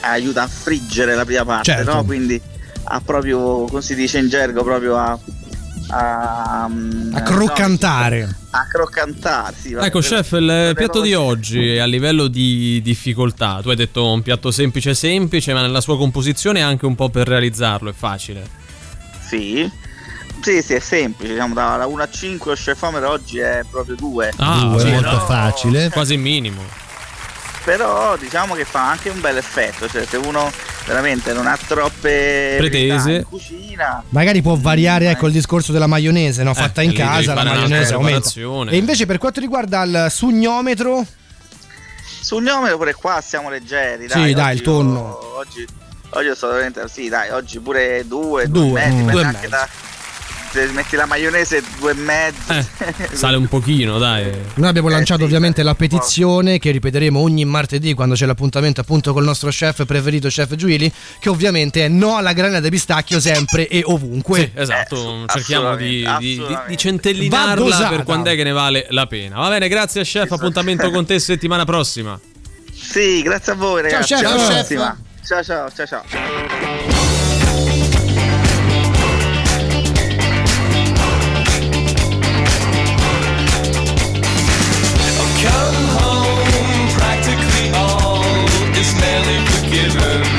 aiuta a friggere la prima parte, Certo. no? quindi a proprio, come si dice in gergo, proprio a, a, A croccantare. no, a croccantare, sì, va- Ecco, chef, il piatto di oggi a livello di difficoltà, tu hai detto un piatto semplice semplice, ma nella sua composizione anche un po' per realizzarlo è facile. Sì. Sì, sì, è semplice, diciamo da, da 1 a 5 lo chef Homer oggi è proprio 2. Ah, Due, sì, molto no. facile. Quasi minimo. Però diciamo che fa anche un bel effetto, cioè se uno veramente non ha troppe Pretese. in cucina, Magari può variare ecco il discorso della maionese, no? fatta Eh, in casa, la maionese aumenta. E invece per quanto riguarda il sugnometro, sul nome pure qua siamo leggeri, Sì, dai, dai, oggi il tonno. io- oggi, oggi sto veramente, sì dai, oggi pure 2, Due, 2 e mezzo, mm. Due anche da... Metti la maionese 2 e mezzo. Eh, sale un pochino, dai. noi abbiamo Eh, lanciato sì, ovviamente la petizione che ripeteremo ogni martedì quando c'è l'appuntamento appunto col nostro chef preferito, chef Giuili, che ovviamente è no alla granella di pistacchio sempre e ovunque. Sì, esatto, cerchiamo di, di- di- centellinarla per quando è che ne vale la pena. Va bene, grazie chef, appuntamento con te settimana prossima. Sì, grazie a voi ragazzi. chef. Alla Ciao. Ciao ciao ciao ciao. given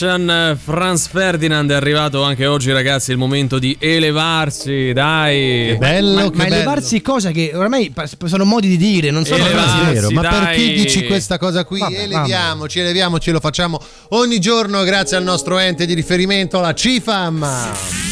Night Action Franz Ferdinand è arrivato anche oggi ragazzi il momento di elevarsi dai Che bello, ma, che ma bello. elevarsi cosa che ormai sono modi di dire, non sono Elevarsi, frasi. Vero, ma dai. perché dici questa cosa qui? Vabbè, eleviamoci, eleviamoci, lo facciamo ogni giorno grazie al nostro ente di riferimento, la CIFAM.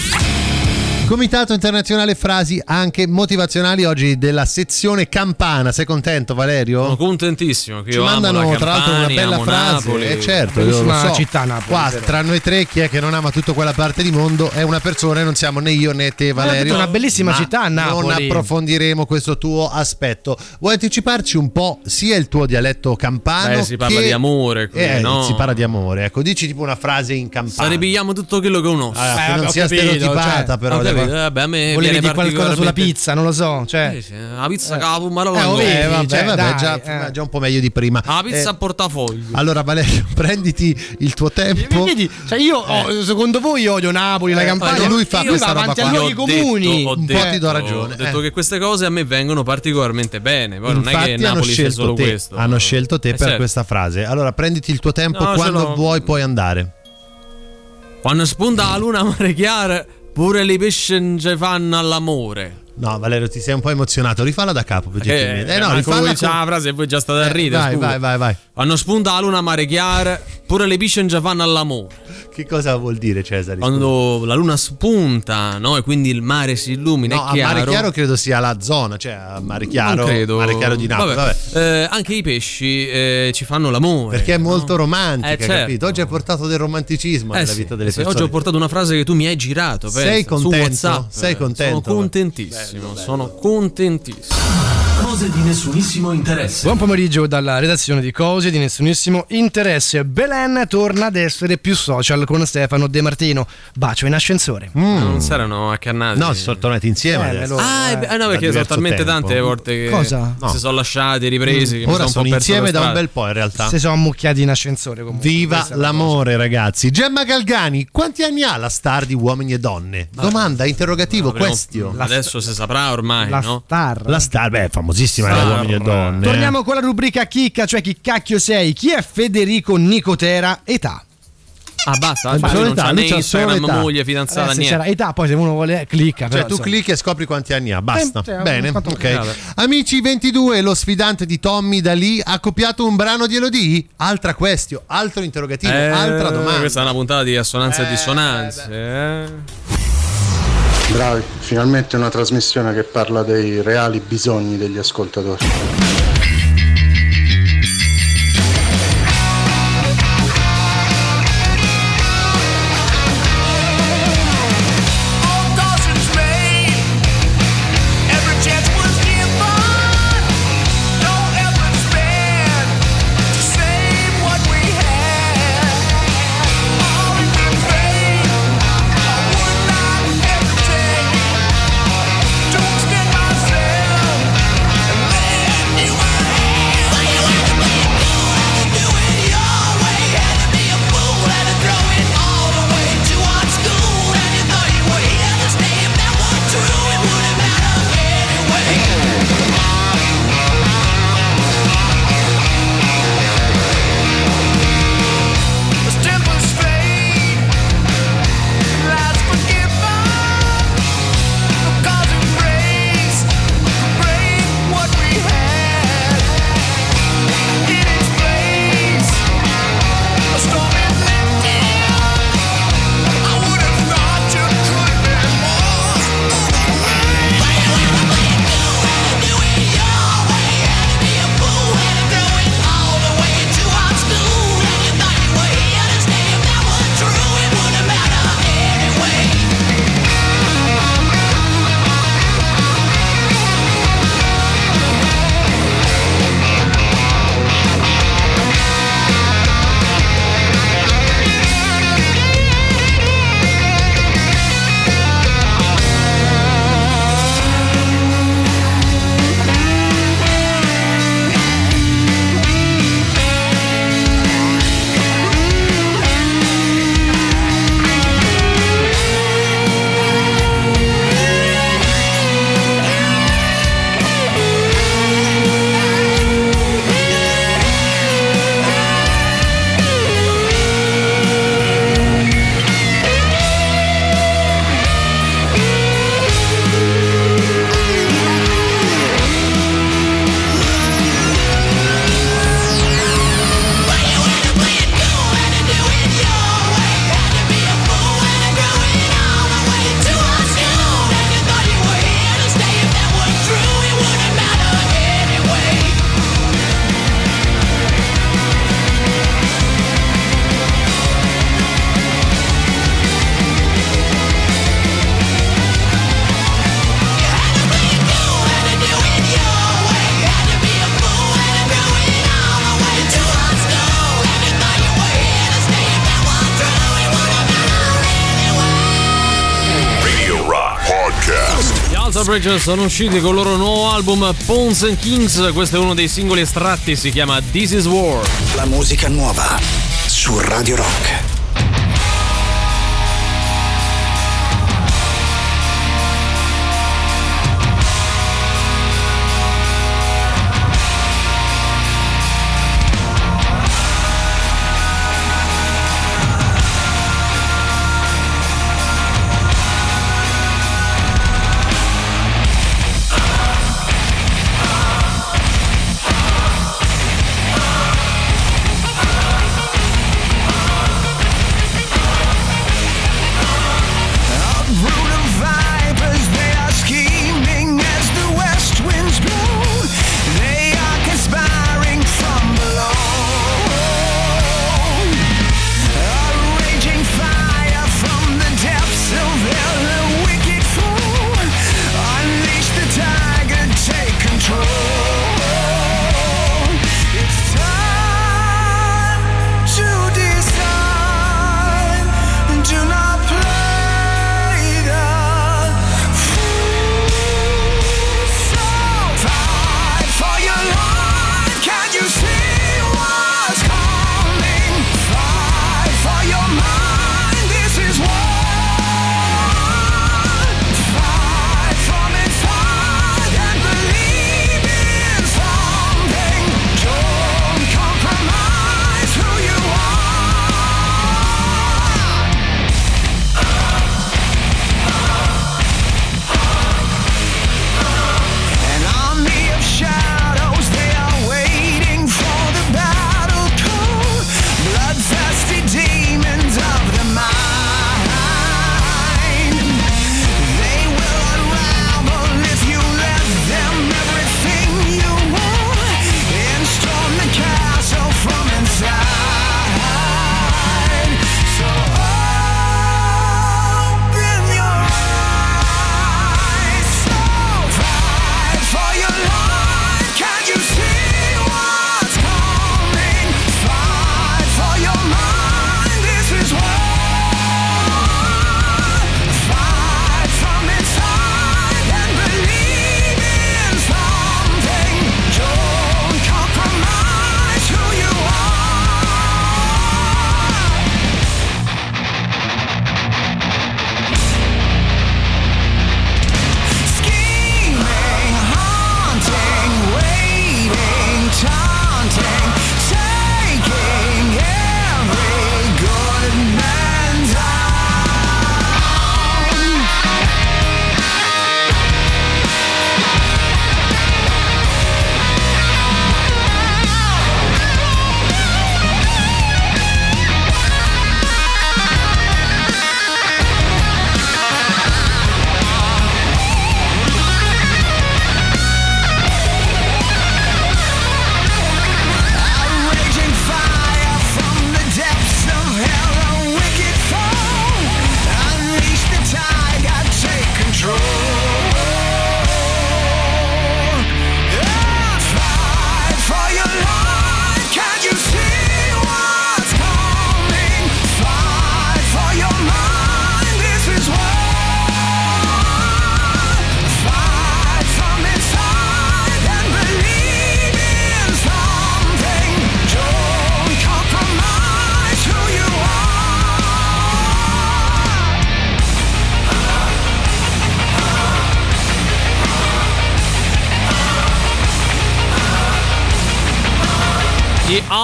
Comitato internazionale frasi anche motivazionali oggi della sezione Campana. Sei contento, Valerio? sono contentissimo che Ci io amo mandano la tra l'altro una Campania, bella frase. Napoli. Eh, certo, io lo so. città Napoli, Qua, tra noi tre, chi è che non ama tutta quella parte di mondo è una persona e non siamo né io né te, Valerio. È una bellissima Ma città, Napoli. Non approfondiremo questo tuo aspetto. Vuoi anticiparci un po' sia il tuo dialetto campano? Beh, si parla che- di amore qui, Eh, no? si parla di amore. Ecco, dici tipo una frase in campano. Ne pigliamo tutto quello che uno Ah, che Eh, non sia capito, stereotipata, cioè, però. Ho capito, eh, vabbè, a me Volevi dire qualcosa sulla pizza, non lo so. Cioè, Eh, sì, La pizza capo, ma Eh, oh, Eh, vabbè, cioè, vabbè, dai, già, eh. già un po' meglio di prima. La pizza Eh, a portafoglio. allora, Valerio, prenditi il tuo tempo. Vedi, cioè io ho- secondo voi io odio Napoli, la Eh, Campania. lui fa questa roba qua. a Io luoghi ho detto- comuni. ho un po' detto- ti do ragione, Ho detto eh. che queste cose a me vengono particolarmente bene. Poi non è che Infatti hanno Napoli sia scelto, solo te, questo. hanno scelto te Eh, per certo. questa frase. Allora prenditi il tuo tempo, quando vuoi puoi andare. Quando spunta la luna mare chiara, pure le pesci non ci fanno all'amore. No, Valerio, ti sei un po' emozionato. Rifalla da capo. per Eh, gentilmente. Eh, no, rifalla con- la frase e poi già state a Eh, ridere. vai, vai, vai, vai. Quando spunta la luna mare chiara, pure le pesci non ci fanno all'amore. Che cosa vuol dire Cesare? Quando la luna spunta, no? E quindi il mare si illumina, No, è a chiaro. mare chiaro credo sia la zona, cioè a mare chiaro, non credo. mare chiaro di Napoli. Vabbè. Eh, anche i pesci eh, ci fanno l'amore. Perché è molto no? romantica, Eh, certo. capito? Oggi hai portato del romanticismo Eh nella sì, vita delle persone. Oggi ho portato una frase che tu mi hai girato. Sei pensa, su contento? WhatsApp. Sei contento? Sono contentissimo. Sono contentissimo. Cose di nessunissimo interesse. Buon pomeriggio dalla redazione di Cose di nessunissimo interesse. Belen torna ad essere più social con Stefano De Martino. Bacio in ascensore. Ma Non si erano accannati. Mm. No, si sono tornati insieme Eh, Ah, eh, beh, no, perché sono talmente tempo. tante volte che Cosa? No. si sono lasciati, ripresi. mi Ora un po' sono perso insieme da un bel po' in realtà. Si sono ammucchiati in ascensore comunque. Viva l'amore, ragazzi. Gemma Galgani, quanti anni ha la star di Uomini e Donne? Domanda, interrogativo, question. Adesso si saprà ormai, La no? star. La star, beh, famosissima Star. era Uomini e Donne. eh. Torniamo con la rubrica chicca, cioè chi cacchio sei? Chi è Federico Nicotera? Età. Ah, basta. Cioè, non età, c'ha né Instagram, età. moglie, fidanzata, Eh, se niente. età, poi se uno vuole clicca. Cioè, però, tu insomma. clicchi e scopri quanti anni ha, basta. Eh, cioè, Bene, ok. Amici 22, lo sfidante di Tommy da lì ha copiato un brano di Elodie? Altra question, altro interrogativo, Eh, altra domanda. Questa è una puntata di assonanze Eh, e dissonanze. eh. Bravi, finalmente una trasmissione che parla dei reali bisogni degli ascoltatori. Bridge sono usciti con il loro nuovo album Pawns and Kings. Questo è uno dei singoli estratti, si chiama This is War. La musica nuova su Radio Rock.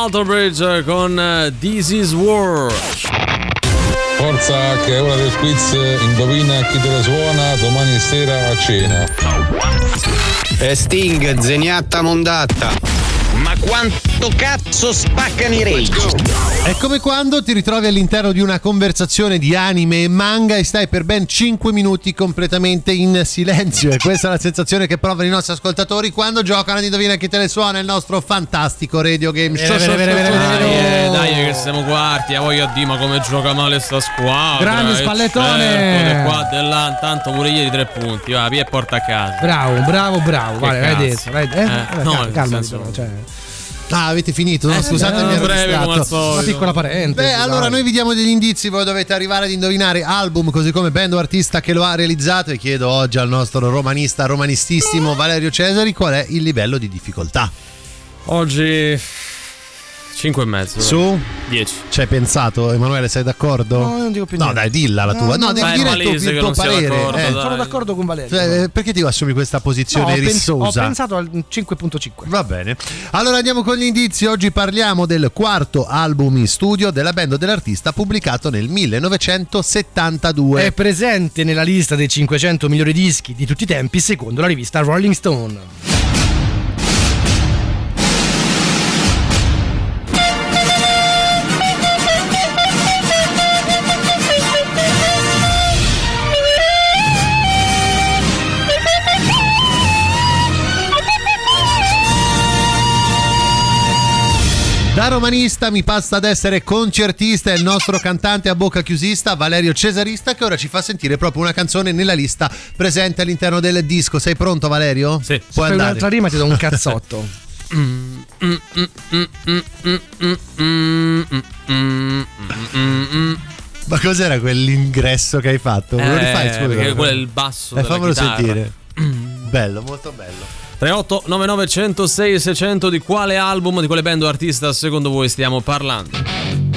Alter Bridge con eh, This is War. Forza che è ora del quiz, indovina chi te la suona domani sera a cena. E Sting, zeniatta mondatta. Ma quanto cazzo spaccano i rage? È come quando ti ritrovi all'interno di una conversazione di anime e manga e stai per ben 5 minuti completamente in silenzio. E questa è la sensazione che provano i nostri ascoltatori quando giocano ad Indovina chi te le suona il nostro fantastico radio game show. Dai, eh, dai, che siamo quarti. A voglia di ma come gioca male sta squadra. Grande eh, spallettone. certo, qua, di là, intanto pure ieri tre punti. Va, via e porta a casa. Bravo, bravo, bravo. Che Vale, l'hai detto. l'hai- eh, Eh, vabbè, no, calma, nel calma, senso- cioè. Ah, avete finito? No, Eh, scusate, beh, mi ero breve come al solito. Una piccola parentesi. Beh, allora dai. noi vi diamo degli indizi, voi dovete arrivare ad indovinare album, così come band o artista che lo ha realizzato e chiedo oggi al nostro romanista, romanistissimo Valerio Cesari qual è il livello di difficoltà. Oggi 5 e mezzo. Su? 10. Ci hai pensato, Emanuele, sei d'accordo? No, non dico più No, niente. dai, dilla la tua. No, no, devi no. dire il tuo, il tuo parere. d'accordo, eh. Sono d'accordo con Valerio. Cioè, perché ti assumi questa No, posizione ho, pens- ho rissosa? pensato al 5.5. Va bene. Allora andiamo con gli indizi. Oggi parliamo del quarto album in studio della band dell'artista pubblicato nel 1972. È presente nella lista dei 500 migliori dischi di tutti i tempi secondo la rivista Rolling Stone. Romanista mi passa ad essere concertista e il nostro cantante a bocca chiusista Valerio Cesarista che ora ci fa sentire proprio una canzone nella lista presente all'interno del disco. Sei pronto Valerio? Sì. Se Puoi fai andare. un'altra rima ti do un cazzotto. Ma cos'era quell'ingresso che hai fatto? Me lo rifai, Eh, scusa? quello è il basso Eh, fammelo chitarra. sentire. bello, molto bello. 38 99 106 600 di quale album, di quale band o artista secondo voi stiamo parlando?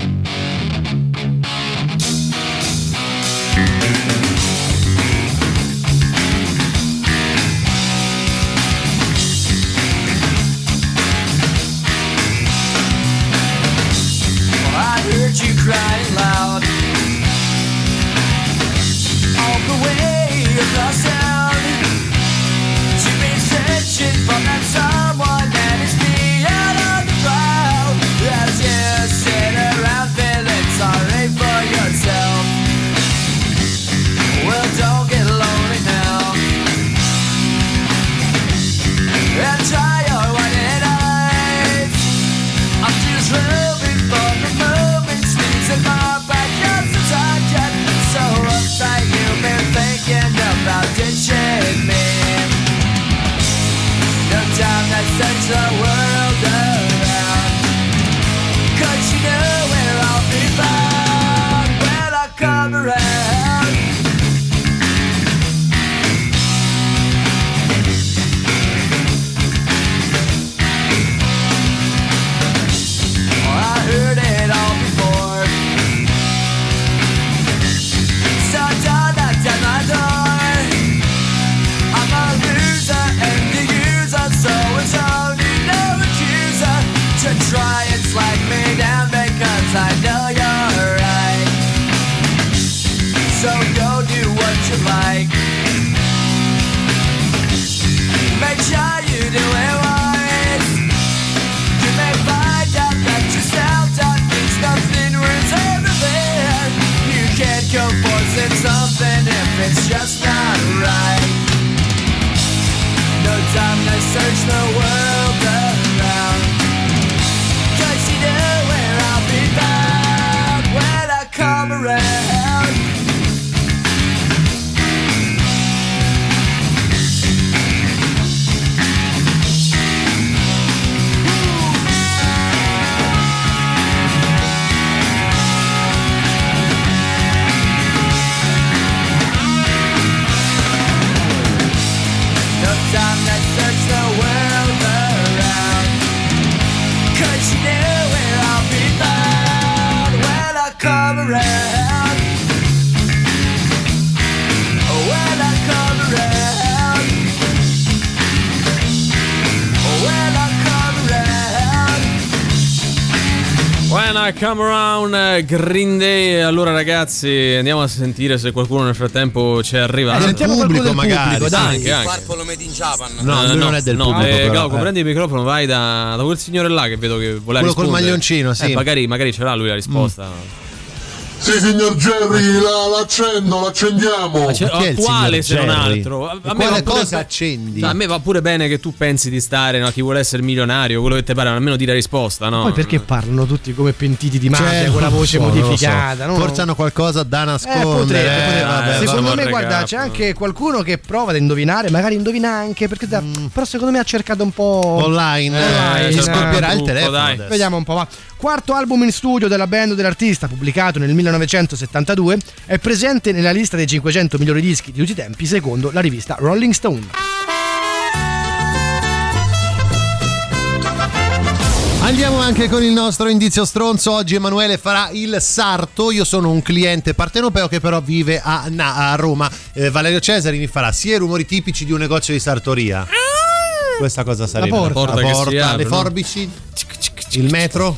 Come around eh, Green Day. Allora ragazzi, andiamo a sentire se qualcuno nel frattempo c'è arrivato. Eh, sentiamo qualcuno del pubblico, dai. Anche, anche. Purple made in Japan. No, Eh, lui non è del no, pubblico, eh, però, Glauco, eh. prendi il microfono, vai da, da quel signore là che vedo che vuole Quello col rispondere. maglioncino, sì. Eh, magari, magari ce l'ha lui la risposta. Sì, signor Jerry, la, l'accendo, l'accendiamo. Ma il quale se non altro? A, a me quale va pure- cosa accendi? A me va pure bene che tu pensi di stare, no? Chi vuole essere milionario, quello che ti pare, ma almeno dire risposta, no? Poi perché parlano tutti come pentiti di mafia Cioè, con la voce so, lo so. modificata? no? Forse hanno qualcosa da Eh, nascondere. potrebbe, eh, potrebbe. vabbè, secondo vabbè. me, guarda, c'è anche qualcuno che prova ad indovinare, magari indovina anche, perché da- però secondo me ha cercato un po' Online, online, eh, ci scoppierà il telefono dai. Vediamo un po', va. Quarto album in studio della band dell'artista, pubblicato nel 1972, è presente nella lista dei 500 migliori dischi di tutti i tempi, secondo la rivista Rolling Stone. Andiamo anche con il nostro indizio stronzo. Oggi Emanuele farà il sarto. Io sono un cliente partenopeo che però vive a, Na- a Roma. Eh, Valerio Cesari mi farà sia i rumori tipici di un negozio di sartoria. Questa cosa sarebbe porta. La porta La porta, apre, le no? forbici, il metro.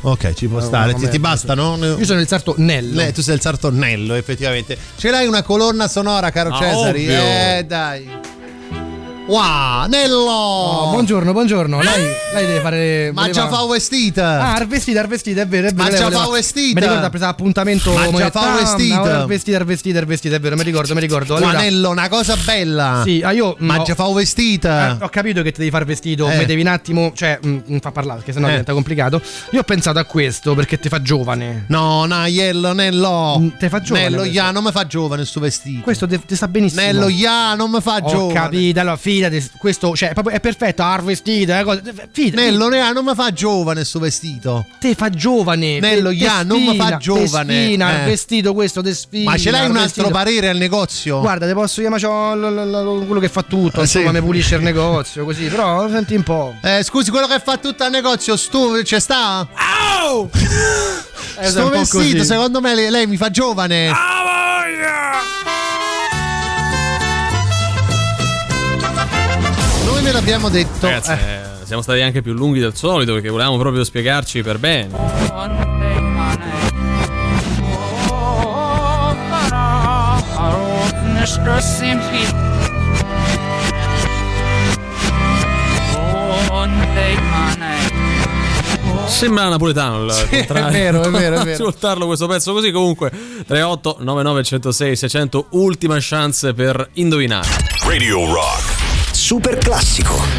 Ok, ci può stare. Ti, ti bastano? Io sono il sarto Nello. Eh, tu sei il sartonnello, effettivamente. Ce l'hai una colonna sonora, caro Ah, Cesari? ovvio. Eh, dai. Wow, Nello! Oh, buongiorno, buongiorno. Lei, lei deve fare. Ma già fa vestita! Ah, arvestita, arvestita, è vero, è vero. Ma già fa vestita. Mi ricordo, ha preso appuntamento. Ma già fa vestita. Ah, Arvestita, arvestita, arvestita, è vero, mi ricordo, mi ricordo. Allora, Anello, una cosa bella! Sì, ah, io. Ma già fa vestita! eh, ho capito che ti devi far vestito, Eh. mi devi un attimo, cioè, mm, non fa parlare, perché sennò Eh. diventa complicato. Io ho pensato a questo perché ti fa giovane. No, no, Iello, Nello! Mm, te fa giovane Nello, ya, non mi fa giovane sto vestito. Questo ti sta benissimo. Nello, ya, non mi fa Ho giovane. capito, allora fidati, questo, cioè, proprio è perfetto, arvestita, eh, cosa- fidati. Nello, ya, non mi fa giovane sto vestito. te fa giovane. Nello, te- ya, non mi fa giovane. sfina, Eh. vestito questo, te sfina. Ma ce l'hai un altro vestito- parere al negozio? Guarda, te posso chiamare c'ho l- l- l- quello che fa tutto, Eh, sì. insomma, mi pulisce il negozio, così, però senti un po'. Eh, scusi, quello che fa tutto al negozio, stu, c'è sta? Au! Eh, Sto vestito, così. secondo me lei, lei mi fa giovane. Noi ve l'abbiamo detto. Ragazzi, eh. eh, siamo stati anche più lunghi del solito perché volevamo proprio spiegarci per bene. Sembra napoletano il Sì, contrario. è vero, è vero, è vero. Ascoltarlo questo pezzo così comunque 38 99 106 600 ultima chance per indovinare. Radio Rock. Super classico.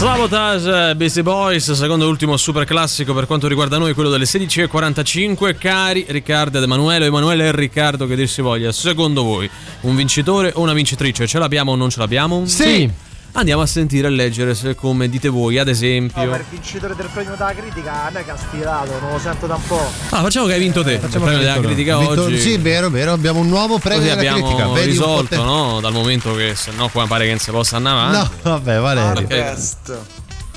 Sabotage Beastie Boys, secondo e ultimo super classico per quanto riguarda noi, quello delle 16.45. Cari Riccardo ed Emanuele, Emanuele e Riccardo che dir si voglia, secondo voi un vincitore o una vincitrice? Ce l'abbiamo o non ce l'abbiamo? Sì. Andiamo a sentire e leggere se come dite voi, ad esempio. No, per vincitore del premio della critica, a me che ha aspirato, non lo sento da un po'. Ah, facciamo che hai vinto te. Facciamo il premio della critica. Vinto- oggi. Sì, vero, vero, abbiamo un nuovo premio Così della abbiamo critica. Po' risolto, no? Dal momento che se no qua pare che non si possa andare avanti. No, vabbè, Valerio. Harvest.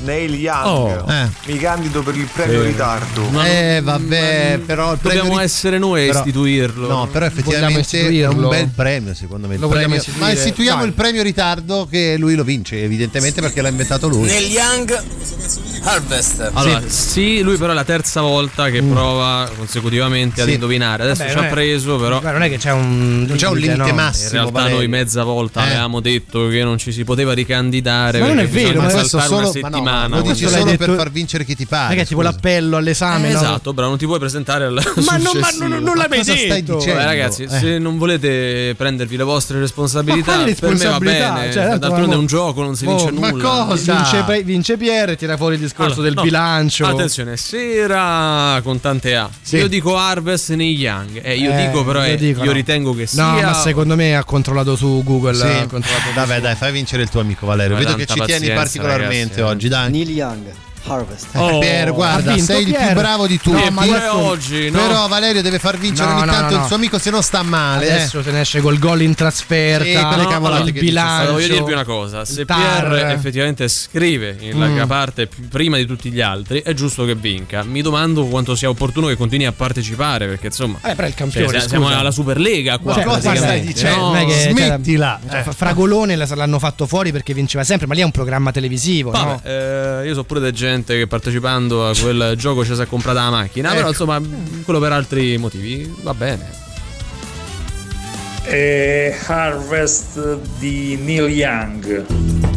Neil Young. Oh. Eh. Mi candido per il premio Eh. ritardo. Eh, vabbè, però Dobbiamo ri- essere noi a istituirlo. No, però effettivamente è un bel premio, secondo me. Lo vogliamo premio- istituire? Ma istituiamo Dai. il premio ritardo che lui lo vince, evidentemente perché l'ha inventato lui. Neil Young Harvest. Allora, sì. lui però è la terza volta che prova consecutivamente ad Sì. indovinare. Adesso Vabbè, ci non ha preso, però. Guarda, non è che c'è un Non c'è un limite no? massimo. In realtà Valerio. noi mezza volta Eh. avevamo detto che non ci si poteva ricandidare. Ma non è vero, ma una solo- ma no, settimana. lo dici solo l'hai per detto- far vincere chi ti pare. è tipo scusa. l'appello all'esame, Eh, no? Esatto, però non ti puoi presentare al Ma non- ma non- non l'hai mai stai detto. dicendo? Vabbè, ragazzi, Eh. se non volete prendervi le vostre responsabilità, Ma per me va bene. Cioè, tanto, D'altronde ma- è un gioco, non si Oh, vince ma nulla. cosa? Vince, vince Pierre tira fuori il discorso Allora, del no. bilancio. Attenzione, sera con tante A. Sì. Io dico Harvest nei Young. Eh, io Eh, dico, però, io dico io no. ritengo che sia. No, ma secondo me ha controllato su Google. Sì. ha controllato Vabbè, dai, fai vincere il tuo amico Valerio. Ma Vedo che ci tieni particolarmente ragazzi, eh. oggi, dai. Neil Young Harvest. Eh, Pier, guarda, sei il più Pier. bravo di tutti. No, ma adesso- oggi, no? Però Valerio deve far vincere No, ogni no, tanto no, il suo amico, se no sta male. eh. Adesso se ne esce col gol in trasferta. Sì, no, cavolate il bilancio. Allora, voglio dirvi una cosa: se tar. Pierre effettivamente scrive in larga Mm. parte prima di tutti gli altri, è giusto che vinca. Mi domando quanto sia opportuno che continui a partecipare, perché insomma. Eh, però è il campione. cioè, siamo alla Superlega qua. Cioè, praticamente, guarda, no? cioè, non è che- cioè, Smettila. cioè, Eh. Fra- Fragolone l'hanno fatto fuori perché vinceva sempre, ma lì è un programma televisivo, no? Vabbè, eh, io so pure di gente che partecipando a quel gioco ci si è comprata la macchina, però Ecco. insomma, quello per altri motivi va bene. E Harvest di Neil Young.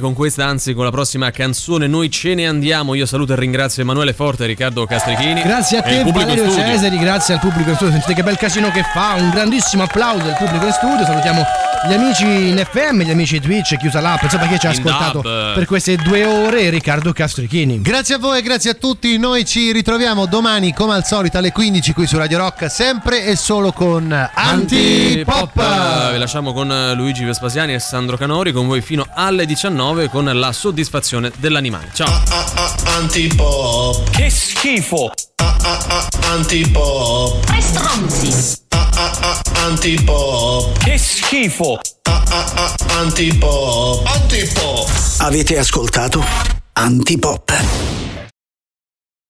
Con questa anzi con la prossima canzone noi ce ne andiamo. Io saluto e ringrazio Emanuele Forte e Riccardo Castrichini. Grazie a te Valerio. Cesari, grazie al pubblico in studio. Sentite che bel casino che fa, un grandissimo applauso al pubblico in studio. Salutiamo gli amici in FM, gli amici Twitch, chiusa l'app, insomma chi ci ha ascoltato dub. per queste due ore, Riccardo Castrichini. Grazie a voi grazie a tutti. Noi ci ritroviamo domani come al solito alle 15 qui su Radio Rock, sempre e solo con Antipop. Eh, Vi lasciamo con Luigi Vespasiani e Sandro Canori con voi fino alle 19 con la soddisfazione dell'animale. Ciao. Antipop. Che schifo. Antipop. Tre stronzi. Antipop. Che schifo. Antipop. Antipop. Avete ascoltato Antipop.